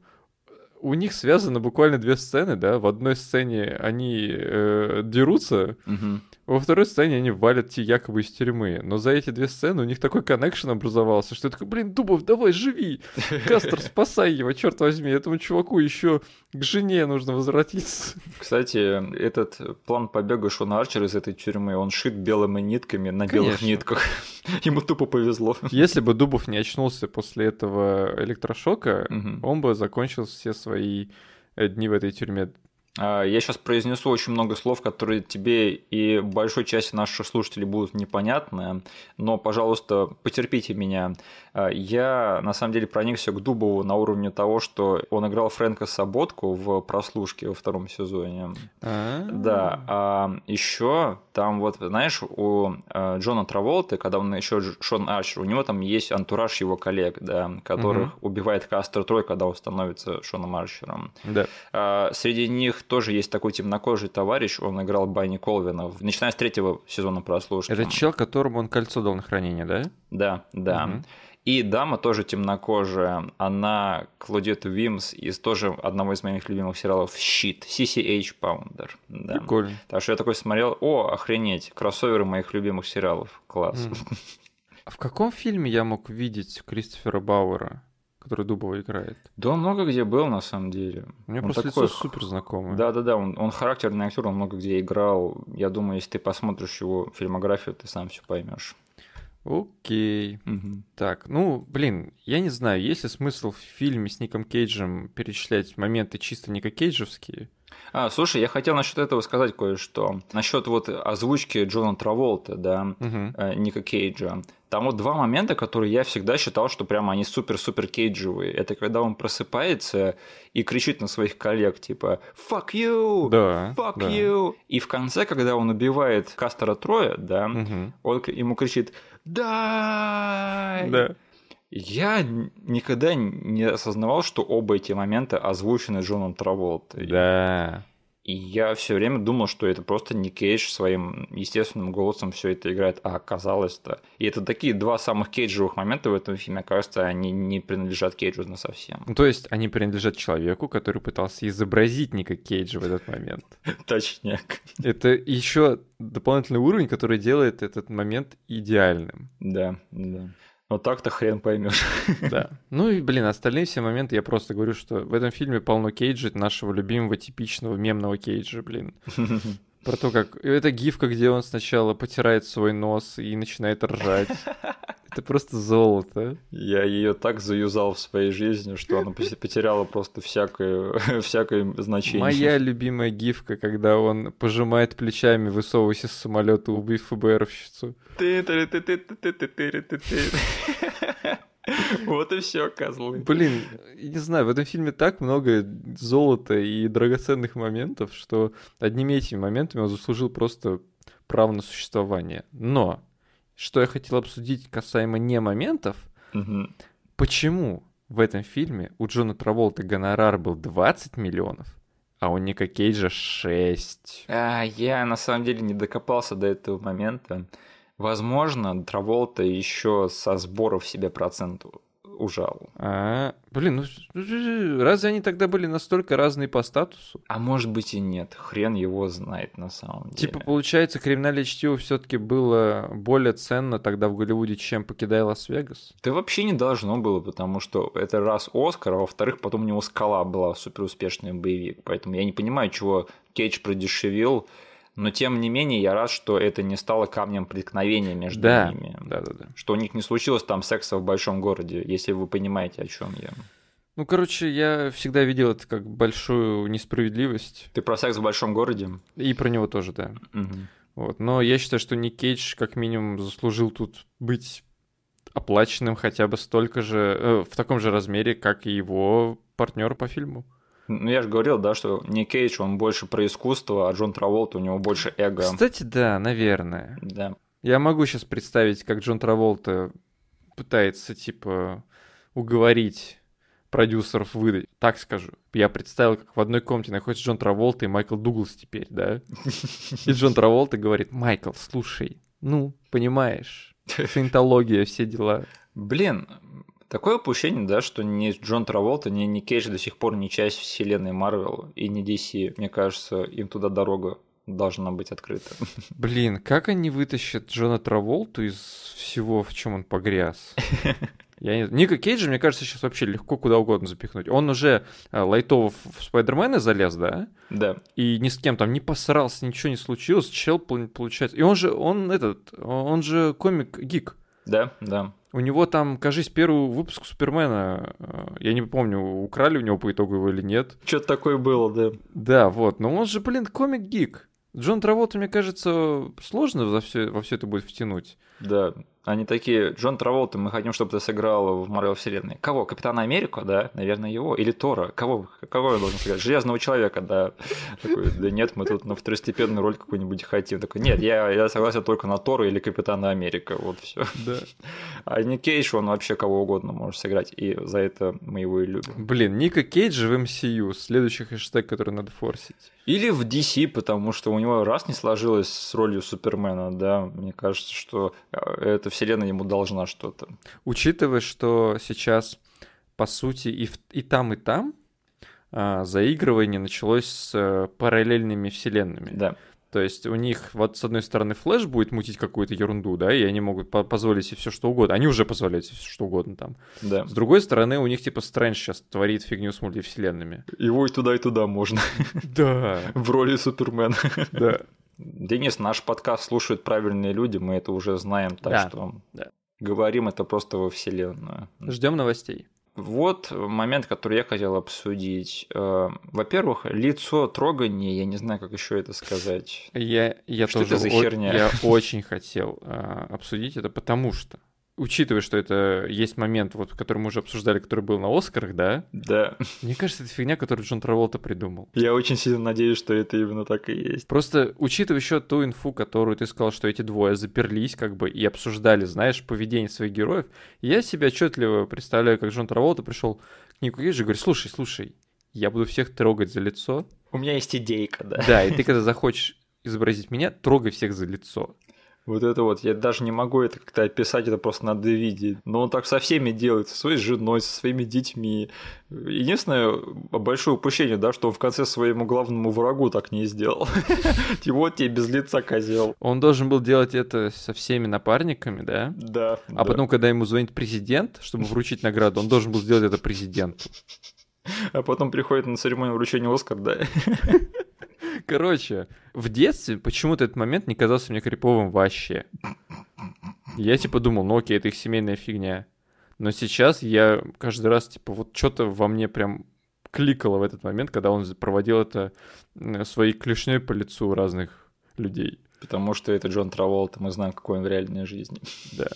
у них связаны буквально две сцены, да. В одной сцене они э, дерутся, угу. Во второй сцене они валят те якобы из тюрьмы, но за эти две сцены у них такой коннекшн образовался, что я такой, блин, Дубов, давай, живи! Кастер, спасай его, черт возьми, этому чуваку еще к жене нужно возвратиться. Кстати, этот план побега Шона Арчера из этой тюрьмы, он шит белыми нитками на белых Конечно. нитках. Ему тупо повезло. Если бы Дубов не очнулся после этого электрошока, Мгм. он бы закончил все свои э, дни в этой тюрьме. А, Я сейчас произнесу очень много слов, которые тебе и большой части наших слушателей будут непонятны, но, пожалуйста, потерпите меня. А, Я, на самом деле, проникся к Дубову на уровне того, что он играл Фрэнка Саботку в прослушке во втором сезоне. Да, а еще там вот, знаешь, у э, Джона Траволты, когда он еще Шон Арчер, у него там есть антураж его коллег, да, которых убивает Кастер Трой, когда он становится Шоном Арчером. Да. А, Среди них тоже есть такой темнокожий товарищ, он играл Банни Колвина, начиная с третьего сезона прослушки. Это чел, которому он кольцо дал на хранение, да? Да, да. Мгм. И дама тоже темнокожая, она Клодет Вимс из тоже одного из моих любимых сериалов «Щит», CCH Pounder. Да. Прикольно. Так что я такой смотрел, о, охренеть, кроссоверы моих любимых сериалов, класс. М. А в каком фильме я мог видеть Кристофера Бауэра, который Дубова играет? Да он много где был, на самом деле. Меня Он просто такой лицо супер знакомое. Да-да-да, он, он характерный актер, он много где играл. Я думаю, если ты посмотришь его фильмографию, ты сам все поймешь. Окей. Так, ну, блин, я не знаю, есть ли смысл в фильме с Ником Кейджем перечислять моменты чисто Ника Кейджевские? А, слушай, я хотел насчет этого сказать кое-что. Насчет вот озвучки Джона Траволта, да, Мгм. э, Ника Кейджа. Там вот два момента, которые я всегда считал, что прямо они супер-супер кейджевые. Это когда он просыпается и кричит на своих коллег, типа «Fuck you! Да. Fuck да. you!» И в конце, когда он убивает Кастера Троя, да, Мгм. он ему кричит «Дай!» Да. Я никогда не осознавал, что оба эти момента озвучены Джоном Траволтой. Да. И я все время думал, что это просто Ник Кейдж своим естественным голосом все это играет, а оказалось-то. И это такие два самых кейджевых момента в этом фильме, кажется, они не принадлежат Кейджу на совсем. Ну, то есть они принадлежат человеку, который пытался изобразить Ника Кейджа в этот момент. Точняк. Это еще дополнительный уровень, который делает этот момент идеальным. Да, да. Но так-то хрен поймешь. Да. Ну и, блин, остальные все моменты я просто говорю, что в этом фильме полно Кейджа, нашего любимого типичного мемного Кейджа, блин. Про то, как... Это гифка, где он сначала потирает свой нос и начинает ржать. Это просто золото. Я ее так заюзал в своей жизни, что она потеряла просто всякое, всякое значение. Моя любимая гифка, когда он пожимает плечами, высовываясь из самолета, убив ФБРовщицу. Вот и все, козлы. Блин, не знаю, в этом фильме так много золота и драгоценных моментов, что одними этими моментами он заслужил просто право на существование. Но, что я хотел обсудить касаемо не моментов, почему в этом фильме у Джона Траволта гонорар был 20 миллионов, а у Ника Кейджа 6? А, я на самом деле не докопался до этого момента. Возможно, Траволта еще со сборов себе процент ужал. А, блин, ну разве они тогда были настолько разные по статусу? А может быть и нет. Хрен его знает на самом деле. Типа, получается, криминальное чтиво все-таки было более ценно тогда в Голливуде, чем покидая Лас-Вегас? Да вообще не должно было, потому что это раз Оскар, а во-вторых, потом у него «Скала» была суперуспешный боевик. Поэтому я не понимаю, чего Кейдж продешевил, но тем не менее я рад, что это не стало камнем преткновения между Да, ними. да, да, да. Что у них не случилось там секса в большом городе, если вы понимаете, о чем я. Ну, короче, я всегда видел это как большую несправедливость. Ты про секс в большом городе? И про него тоже, да. Мгм. Вот. Но я считаю, что Ник Кейдж как минимум заслужил тут быть оплаченным хотя бы столько же, э, в таком же размере, как и его партнер по фильму. Ну, я же говорил, да, что не Кейдж, он больше про искусство, а Джон Траволта, у него больше эго. Кстати, да, наверное. Да. Я могу сейчас представить, как Джон Траволта пытается, типа, уговорить продюсеров выдать. Так скажу. Я представил, как в одной комнате находится Джон Траволта и Майкл Дуглас теперь, да? И Джон Траволта говорит, Майкл, слушай, ну, понимаешь, саентология, все дела. Блин, такое упущение, да, что ни Джон Траволта, ни, ни Кейдж до сих пор не часть вселенной Марвел и не DC. Мне кажется, им туда дорога должна быть открыта. Блин, как они вытащат Джона Траволту из всего, в чем он погряз? Я не... Ника Кейджа, мне кажется, сейчас вообще легко куда угодно запихнуть. Он уже э, лайтово в Спайдермена залез, да? Да. И ни с кем там не посрался, ничего не случилось. Чел, получается... И он же, он этот, он же комик-гик. Да, да. У него там, кажись, первый выпуск Супермена, э, я не помню, украли у него по итогу его или нет. Что-то такое было, да. Да, вот. Но он же, блин, комик-гик. Джон Траволта, мне кажется, сложно во все, во все это будет втянуть. Да, они такие, Джон Траволта, мы хотим, чтобы ты сыграл в Марвел вселенной. Кого? Капитана Америку, да? Наверное, его. Или Тора. Кого? Кого я должен сыграть? Железного человека, да. Такой, да нет, мы тут на второстепенную роль какую-нибудь хотим. Такой, нет, я, я согласен только на Тора или Капитана Америка. Вот все. Да. А Ник Кейдж, он вообще кого угодно может сыграть. И за это мы его и любим. Блин, Ника Кейдж в MCU. Следующий хэштег, который надо форсить. Или в DC, потому что у него раз не сложилось с ролью Супермена, да. Мне кажется, что э, вселенная ему должна что-то. Учитывая, что сейчас, по сути, и, в, и там, и там а, заигрывание началось с а, параллельными вселенными. Да. То есть у них вот с одной стороны Флэш будет мутить какую-то ерунду, да, и они могут по позволить себе все что угодно. Они уже позволяют себе все что угодно там. Да. С другой стороны, у них типа Стрэндж сейчас творит фигню с мультивселенными. Его и туда, и туда можно. Да. В роли Супермена. Да. Денис, наш подкаст слушают правильные люди, мы это уже знаем, так Да, что да. говорим это просто во вселенную. Ждем новостей. Вот момент, который я хотел обсудить. Э, Во-первых, лицо трогания, я не знаю, как еще это сказать. Я, я Что тоже это за херня? я очень хотел а, обсудить это, потому что, учитывая, что это есть момент, вот, который мы уже обсуждали, который был на Оскарах, да, Да, мне кажется, это фигня, которую Джон Траволта придумал. я очень сильно надеюсь, что это именно так и есть. Просто учитывая еще ту инфу, которую ты сказал, что эти двое заперлись как бы и обсуждали, знаешь, поведение своих героев, я себя отчетливо представляю, как Джон Траволта пришел к Нику Кейджу и говорит, слушай, слушай, я буду всех трогать за лицо. У меня есть идейка, да. Да, и ты когда захочешь изобразить меня, трогай всех за лицо. Вот это вот, я даже не могу это как-то описать, это просто надо видеть. Но он так со всеми делает, со своей женой, со своими детьми. Единственное большое упущение, да, что он в конце своему главному врагу так не сделал. И вот тебе без лица козел. Он должен был делать это со всеми напарниками, да? Да. А потом, когда ему звонит президент, чтобы вручить награду, он должен был сделать это президенту. А потом приходит на церемонию вручения Оскар, да. Короче, в детстве почему-то этот момент не казался мне криповым вообще. Я типа думал, ну окей, это их семейная фигня. Но сейчас я каждый раз, типа, вот что-то во мне прям кликало в этот момент, когда он проводил это своей клешней по лицу разных людей. Потому что это Джон Траволта, мы знаем, какой он в реальной жизни. Да.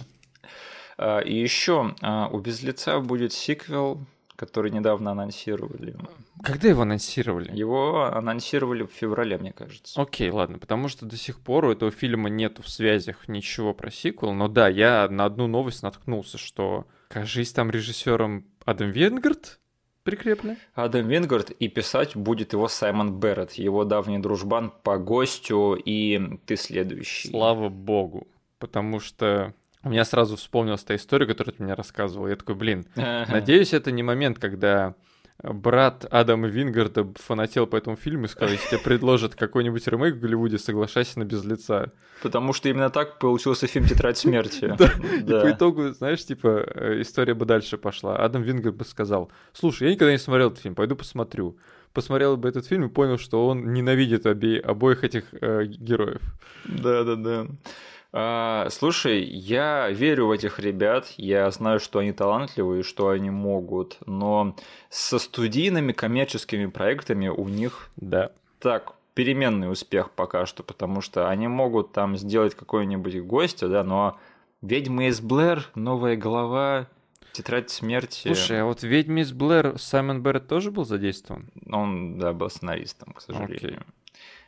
А, И еще у Без лица будет сиквел, который недавно анонсировали. Когда его анонсировали? Его анонсировали в феврале, мне кажется. Окей, ладно, потому что до сих пор у этого фильма нету в связях ничего про сиквел, но да, я на одну новость наткнулся, что, кажись, там режиссером Адам Венгард прикреплен. Адам Вингард и писать будет его Саймон Берретт, его давний дружбан по гостю и ты следующий. Слава богу, потому что у меня сразу вспомнилась та история, которую ты мне рассказывал. Я такой, блин, надеюсь, это не момент, когда брат Адама Вингарда фанател по этому фильму и сказал, если тебе предложат какой-нибудь ремейк в Голливуде, соглашайся на без лица. Потому что именно так получился фильм «Тетрадь смерти». И по итогу, знаешь, типа, э, история бы дальше пошла. Адам Вингард бы сказал, слушай, я никогда не смотрел этот фильм, пойду посмотрю. Посмотрел бы этот фильм и понял, что он ненавидит обоих этих э, героев. Да-да-да. А, слушай, я верю в этих ребят, я знаю, что они талантливые, что они могут, но со студийными коммерческими проектами у них Да. так переменный успех пока что, потому что они могут там сделать какой-нибудь гостя, да, но «Ведьма из Блэр», «Новая голова», «Тетрадь смерти», Слушай, а вот «Ведьми из Блэр» Саймон Берретт тоже был задействован? он, да, был сценаристом, к сожалению.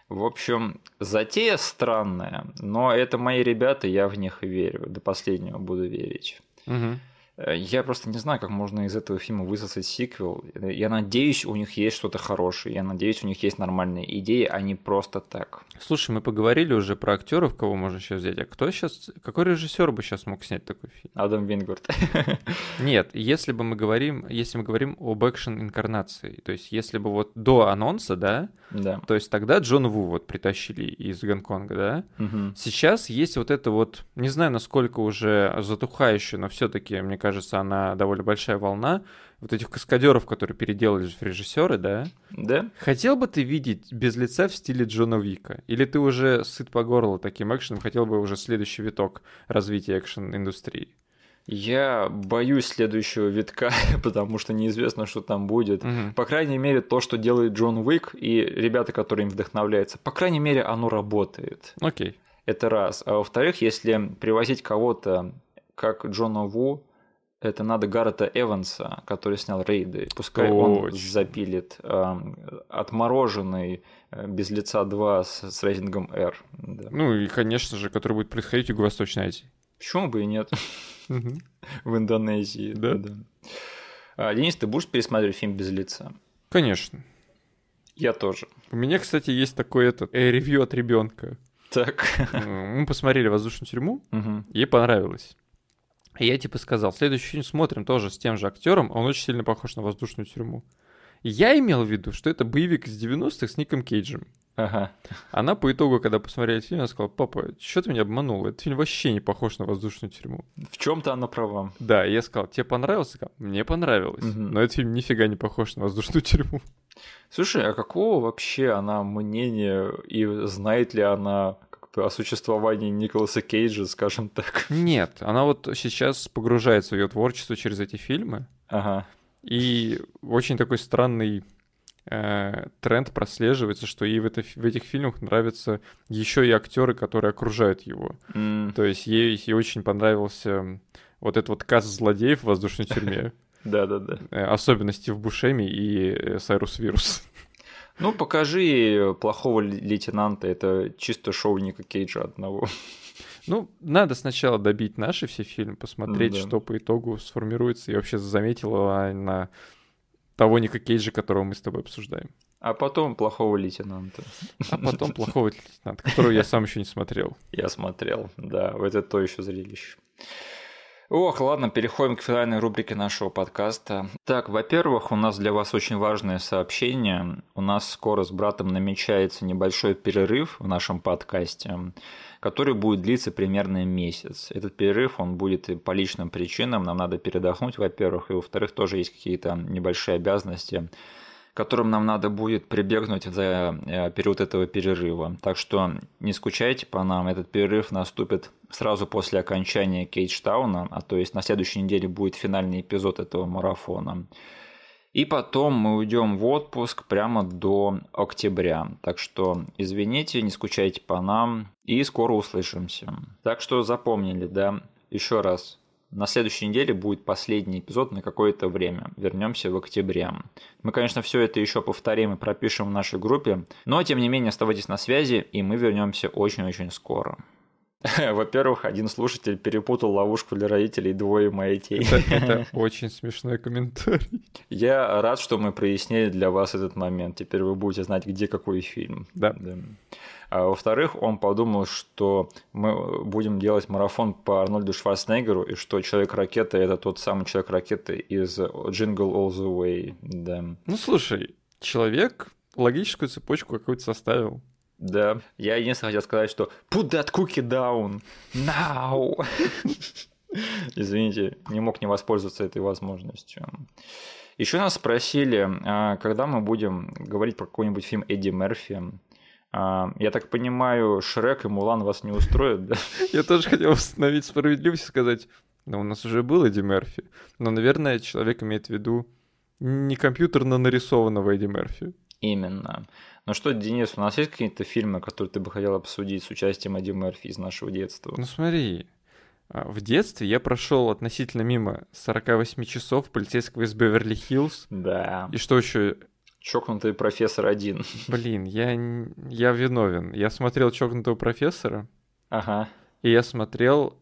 В общем, затея странная, но это мои ребята, я в них верю, до последнего буду верить. Мгм. Э, я просто не знаю, как можно из этого фильма высосать сиквел. Я надеюсь, у них есть что-то хорошее. Я надеюсь, у них есть нормальные идеи, а не просто так. Слушай, мы поговорили уже про актеров, кого можно сейчас взять. А кто сейчас, какой режиссер бы сейчас мог снять такой фильм? Адам Вингвард. Нет, если бы мы говорим, если мы говорим об экшен инкарнации, то есть если бы вот до анонса, да, да. то есть тогда Джон Ву вот притащили из Гонконга, да. Угу. Сейчас есть вот это вот, не знаю, насколько уже затухающее, но все-таки, мне кажется, она довольно большая волна вот этих каскадеров, которые переделались в режиссеры, да? Да. Хотел бы ты видеть без лица в стиле Джона Вика? Или ты уже сыт по горло таким экшеном, хотел бы уже следующий виток развития экшен-индустрии? Я боюсь следующего витка, потому что неизвестно, что там будет. Мгм. По крайней мере, то, что делает Джон Уик и ребята, которые им вдохновляются, по крайней мере, оно работает. Окей. Это раз. А во-вторых, если привозить кого-то, как Джона Ву, это надо Гаррета Эванса, который снял рейды. Пускай он Точно. запилит эм, отмороженный э, без лица 2 с, с рейтингом R. Да. Ну и, конечно же, который будет происходить в Юго-Восточной Азии. Почему бы и нет? В Индонезии. Да? А, Денис, ты будешь пересматривать фильм без лица? Конечно. Я тоже. У меня, кстати, есть такой этот э, ревью от ребенка. Так. Мы посмотрели «Воздушную тюрьму», ей понравилось. И я типа сказал, следующий фильм смотрим тоже с тем же актером, он очень сильно похож на «Воздушную тюрьму». Я имел в виду, что это боевик из 90-х с Ником Кейджем. Ага. Она по итогу, когда посмотрела фильм, она сказала, папа, что ты меня обманул? Этот фильм вообще не похож на «Воздушную тюрьму». В чем-то она права. Да, и я сказал, тебе понравился? Мне понравилось. Мгм. Но этот фильм нифига не похож на «Воздушную тюрьму». Слушай, а какого вообще она мнения и знает ли она о существовании Николаса Кейджа, скажем так? Нет, она вот сейчас погружается в ее творчество через эти фильмы. Ага. И очень такой странный э, тренд прослеживается, что ей в, это, в этих фильмах нравятся еще и актеры, которые окружают его. М, То есть ей, ей очень понравился вот этот вот каст злодеев в воздушной тюрьме. Да-да-да. Э, Особенно Стив Бушеми и э, Сайрус Вирус. Ну, покажи плохого ле- лейтенанта, это чисто шоу Ника Кейджа одного. Ну, надо сначала добить наши все фильмы, посмотреть, да. что по итогу сформируется. Я вообще заметила на того Ника Кейджа, которого мы с тобой обсуждаем. А потом плохого лейтенанта. А потом плохого лейтенанта, которого я сам еще не смотрел. Я смотрел, да, это то еще зрелище. Ох, ладно, переходим к финальной рубрике нашего подкаста. Так, во-первых, у нас для вас очень важное сообщение. У нас скоро с братом намечается небольшой перерыв в нашем подкасте, который будет длиться примерно месяц. Этот перерыв, он будет и по личным причинам. Нам надо передохнуть, во-первых, и во-вторых, тоже есть какие-то небольшие обязанности, которым нам надо будет прибегнуть за э, период этого перерыва. Так что не скучайте по нам, этот перерыв наступит сразу после окончания Кейджтауна, а то есть на следующей неделе будет финальный эпизод этого марафона. И потом мы уйдем в отпуск прямо до октября. Так что извините, не скучайте по нам и скоро услышимся. Так что запомнили, да? Еще раз. На следующей неделе будет последний эпизод на какое-то время. Вернемся в октябре. Мы, конечно, все это еще повторим и пропишем в нашей группе, но тем не менее оставайтесь на связи, и мы вернемся очень-очень скоро. Во-первых, один слушатель перепутал ловушку для родителей двое маятей. Это, это очень смешной комментарий. Я рад, что мы прояснили для вас этот момент. Теперь вы будете знать, где какой фильм. Да. А во-вторых, он подумал, что мы будем делать марафон по Арнольду Шварценеггеру, и что Человек-ракета – это тот самый Человек-ракета из Jingle All the Way. Да. Ну, слушай, человек логическую цепочку какую-то составил. Да. Я единственное хотел сказать, что put that cookie down now. Извините, не мог не воспользоваться этой возможностью. Еще нас спросили, а, когда мы будем говорить про какой-нибудь фильм Эдди Мерфи. А, Я так понимаю, Шрек и Мулан вас не устроят, да? Я тоже хотел восстановить справедливость и сказать, ну, у нас уже был Эдди Мерфи. Но, наверное, человек имеет в виду не компьютерно нарисованного Эдди Мерфи. Именно. Ну что, Денис, у нас есть какие-то фильмы, которые ты бы хотел обсудить с участием Эдди Мерфи из нашего детства? Ну, смотри, а, в детстве я прошел относительно мимо 48 часов полицейского из Беверли-Хиллз. Да. И что еще? Чокнутый профессор один. Блин, я, я виновен. Я смотрел «Чокнутого профессора», Ага. и я смотрел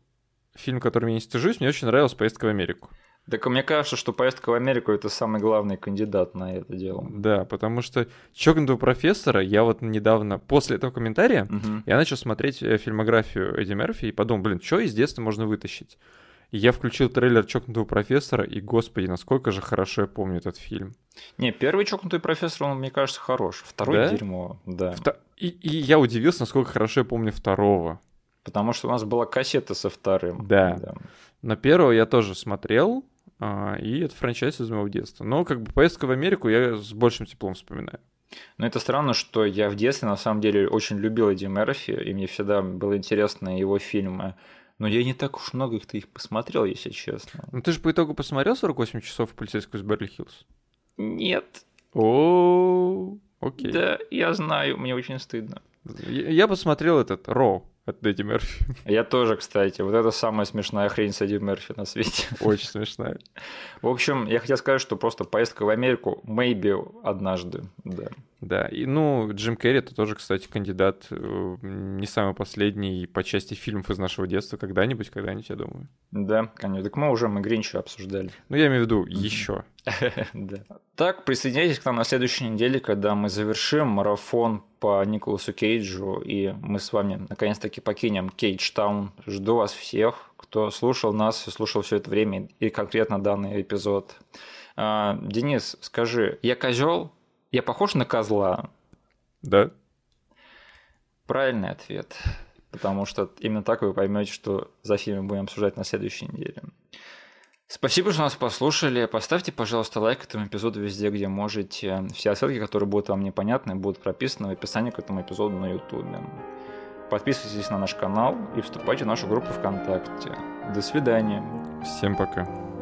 фильм, который я не стыжусь, мне очень нравилась «Поездка в Америку». Так мне кажется, что поездка в Америку это самый главный кандидат на это дело. Да, потому что чокнутого профессора я вот недавно, после этого комментария, угу. я начал смотреть э, фильмографию Эдди Мерфи и подумал, блин, что из детства можно вытащить? И я включил трейлер чокнутого профессора, и, господи, насколько же хорошо я помню этот фильм. Не, первый чокнутый профессор, он, мне кажется, хорош. Второй да? дерьмо, да. Вто... И, и я удивился, насколько хорошо я помню второго. Потому что у нас была кассета со вторым. Да. да. На первого я тоже смотрел, а, и это франчайз из моего детства. Но как бы поездка в Америку я с большим теплом вспоминаю. Но это странно, что я в детстве на самом деле очень любил Эдди Мерфи, и мне всегда было интересно его фильмы. Но я не так уж много их-то их посмотрел, если честно. Ну ты же по итогу посмотрел 48 часов полицейского из Берли-Хиллз? Нет. О, окей. Да, я знаю, мне очень стыдно. Я посмотрел этот Ро от Эдди Мерфи. Я тоже, кстати. Вот это самая смешная хрень с Эдди Мерфи на свете. Очень смешная. В общем, я хотел сказать, что просто поездка в Америку maybe однажды, да. Да, и ну, Джим Керри это тоже, кстати, кандидат э, не самый последний по части фильмов из нашего детства. Когда-нибудь, когда-нибудь, я думаю. Да, конечно. Так мы уже мы Гринча обсуждали. Ну, я имею в виду еще. Да. Так, присоединяйтесь к нам на следующей неделе, когда мы завершим марафон по Николасу Кейджу, и мы с вами наконец-таки покинем Кейдж-таун. Жду вас всех, кто слушал нас и слушал все это время, и конкретно данный эпизод. А, Денис, скажи, я козел? Я похож на козла? Да. Правильный ответ. Потому что именно так вы поймете, что за фильм будем обсуждать на следующей неделе. Спасибо, что нас послушали. Поставьте, пожалуйста, лайк этому эпизоду везде, где можете. Все ссылки, которые будут вам непонятны, будут прописаны в описании к этому эпизоду на YouTube. Подписывайтесь на наш канал и вступайте в нашу группу ВКонтакте. До свидания. Всем пока.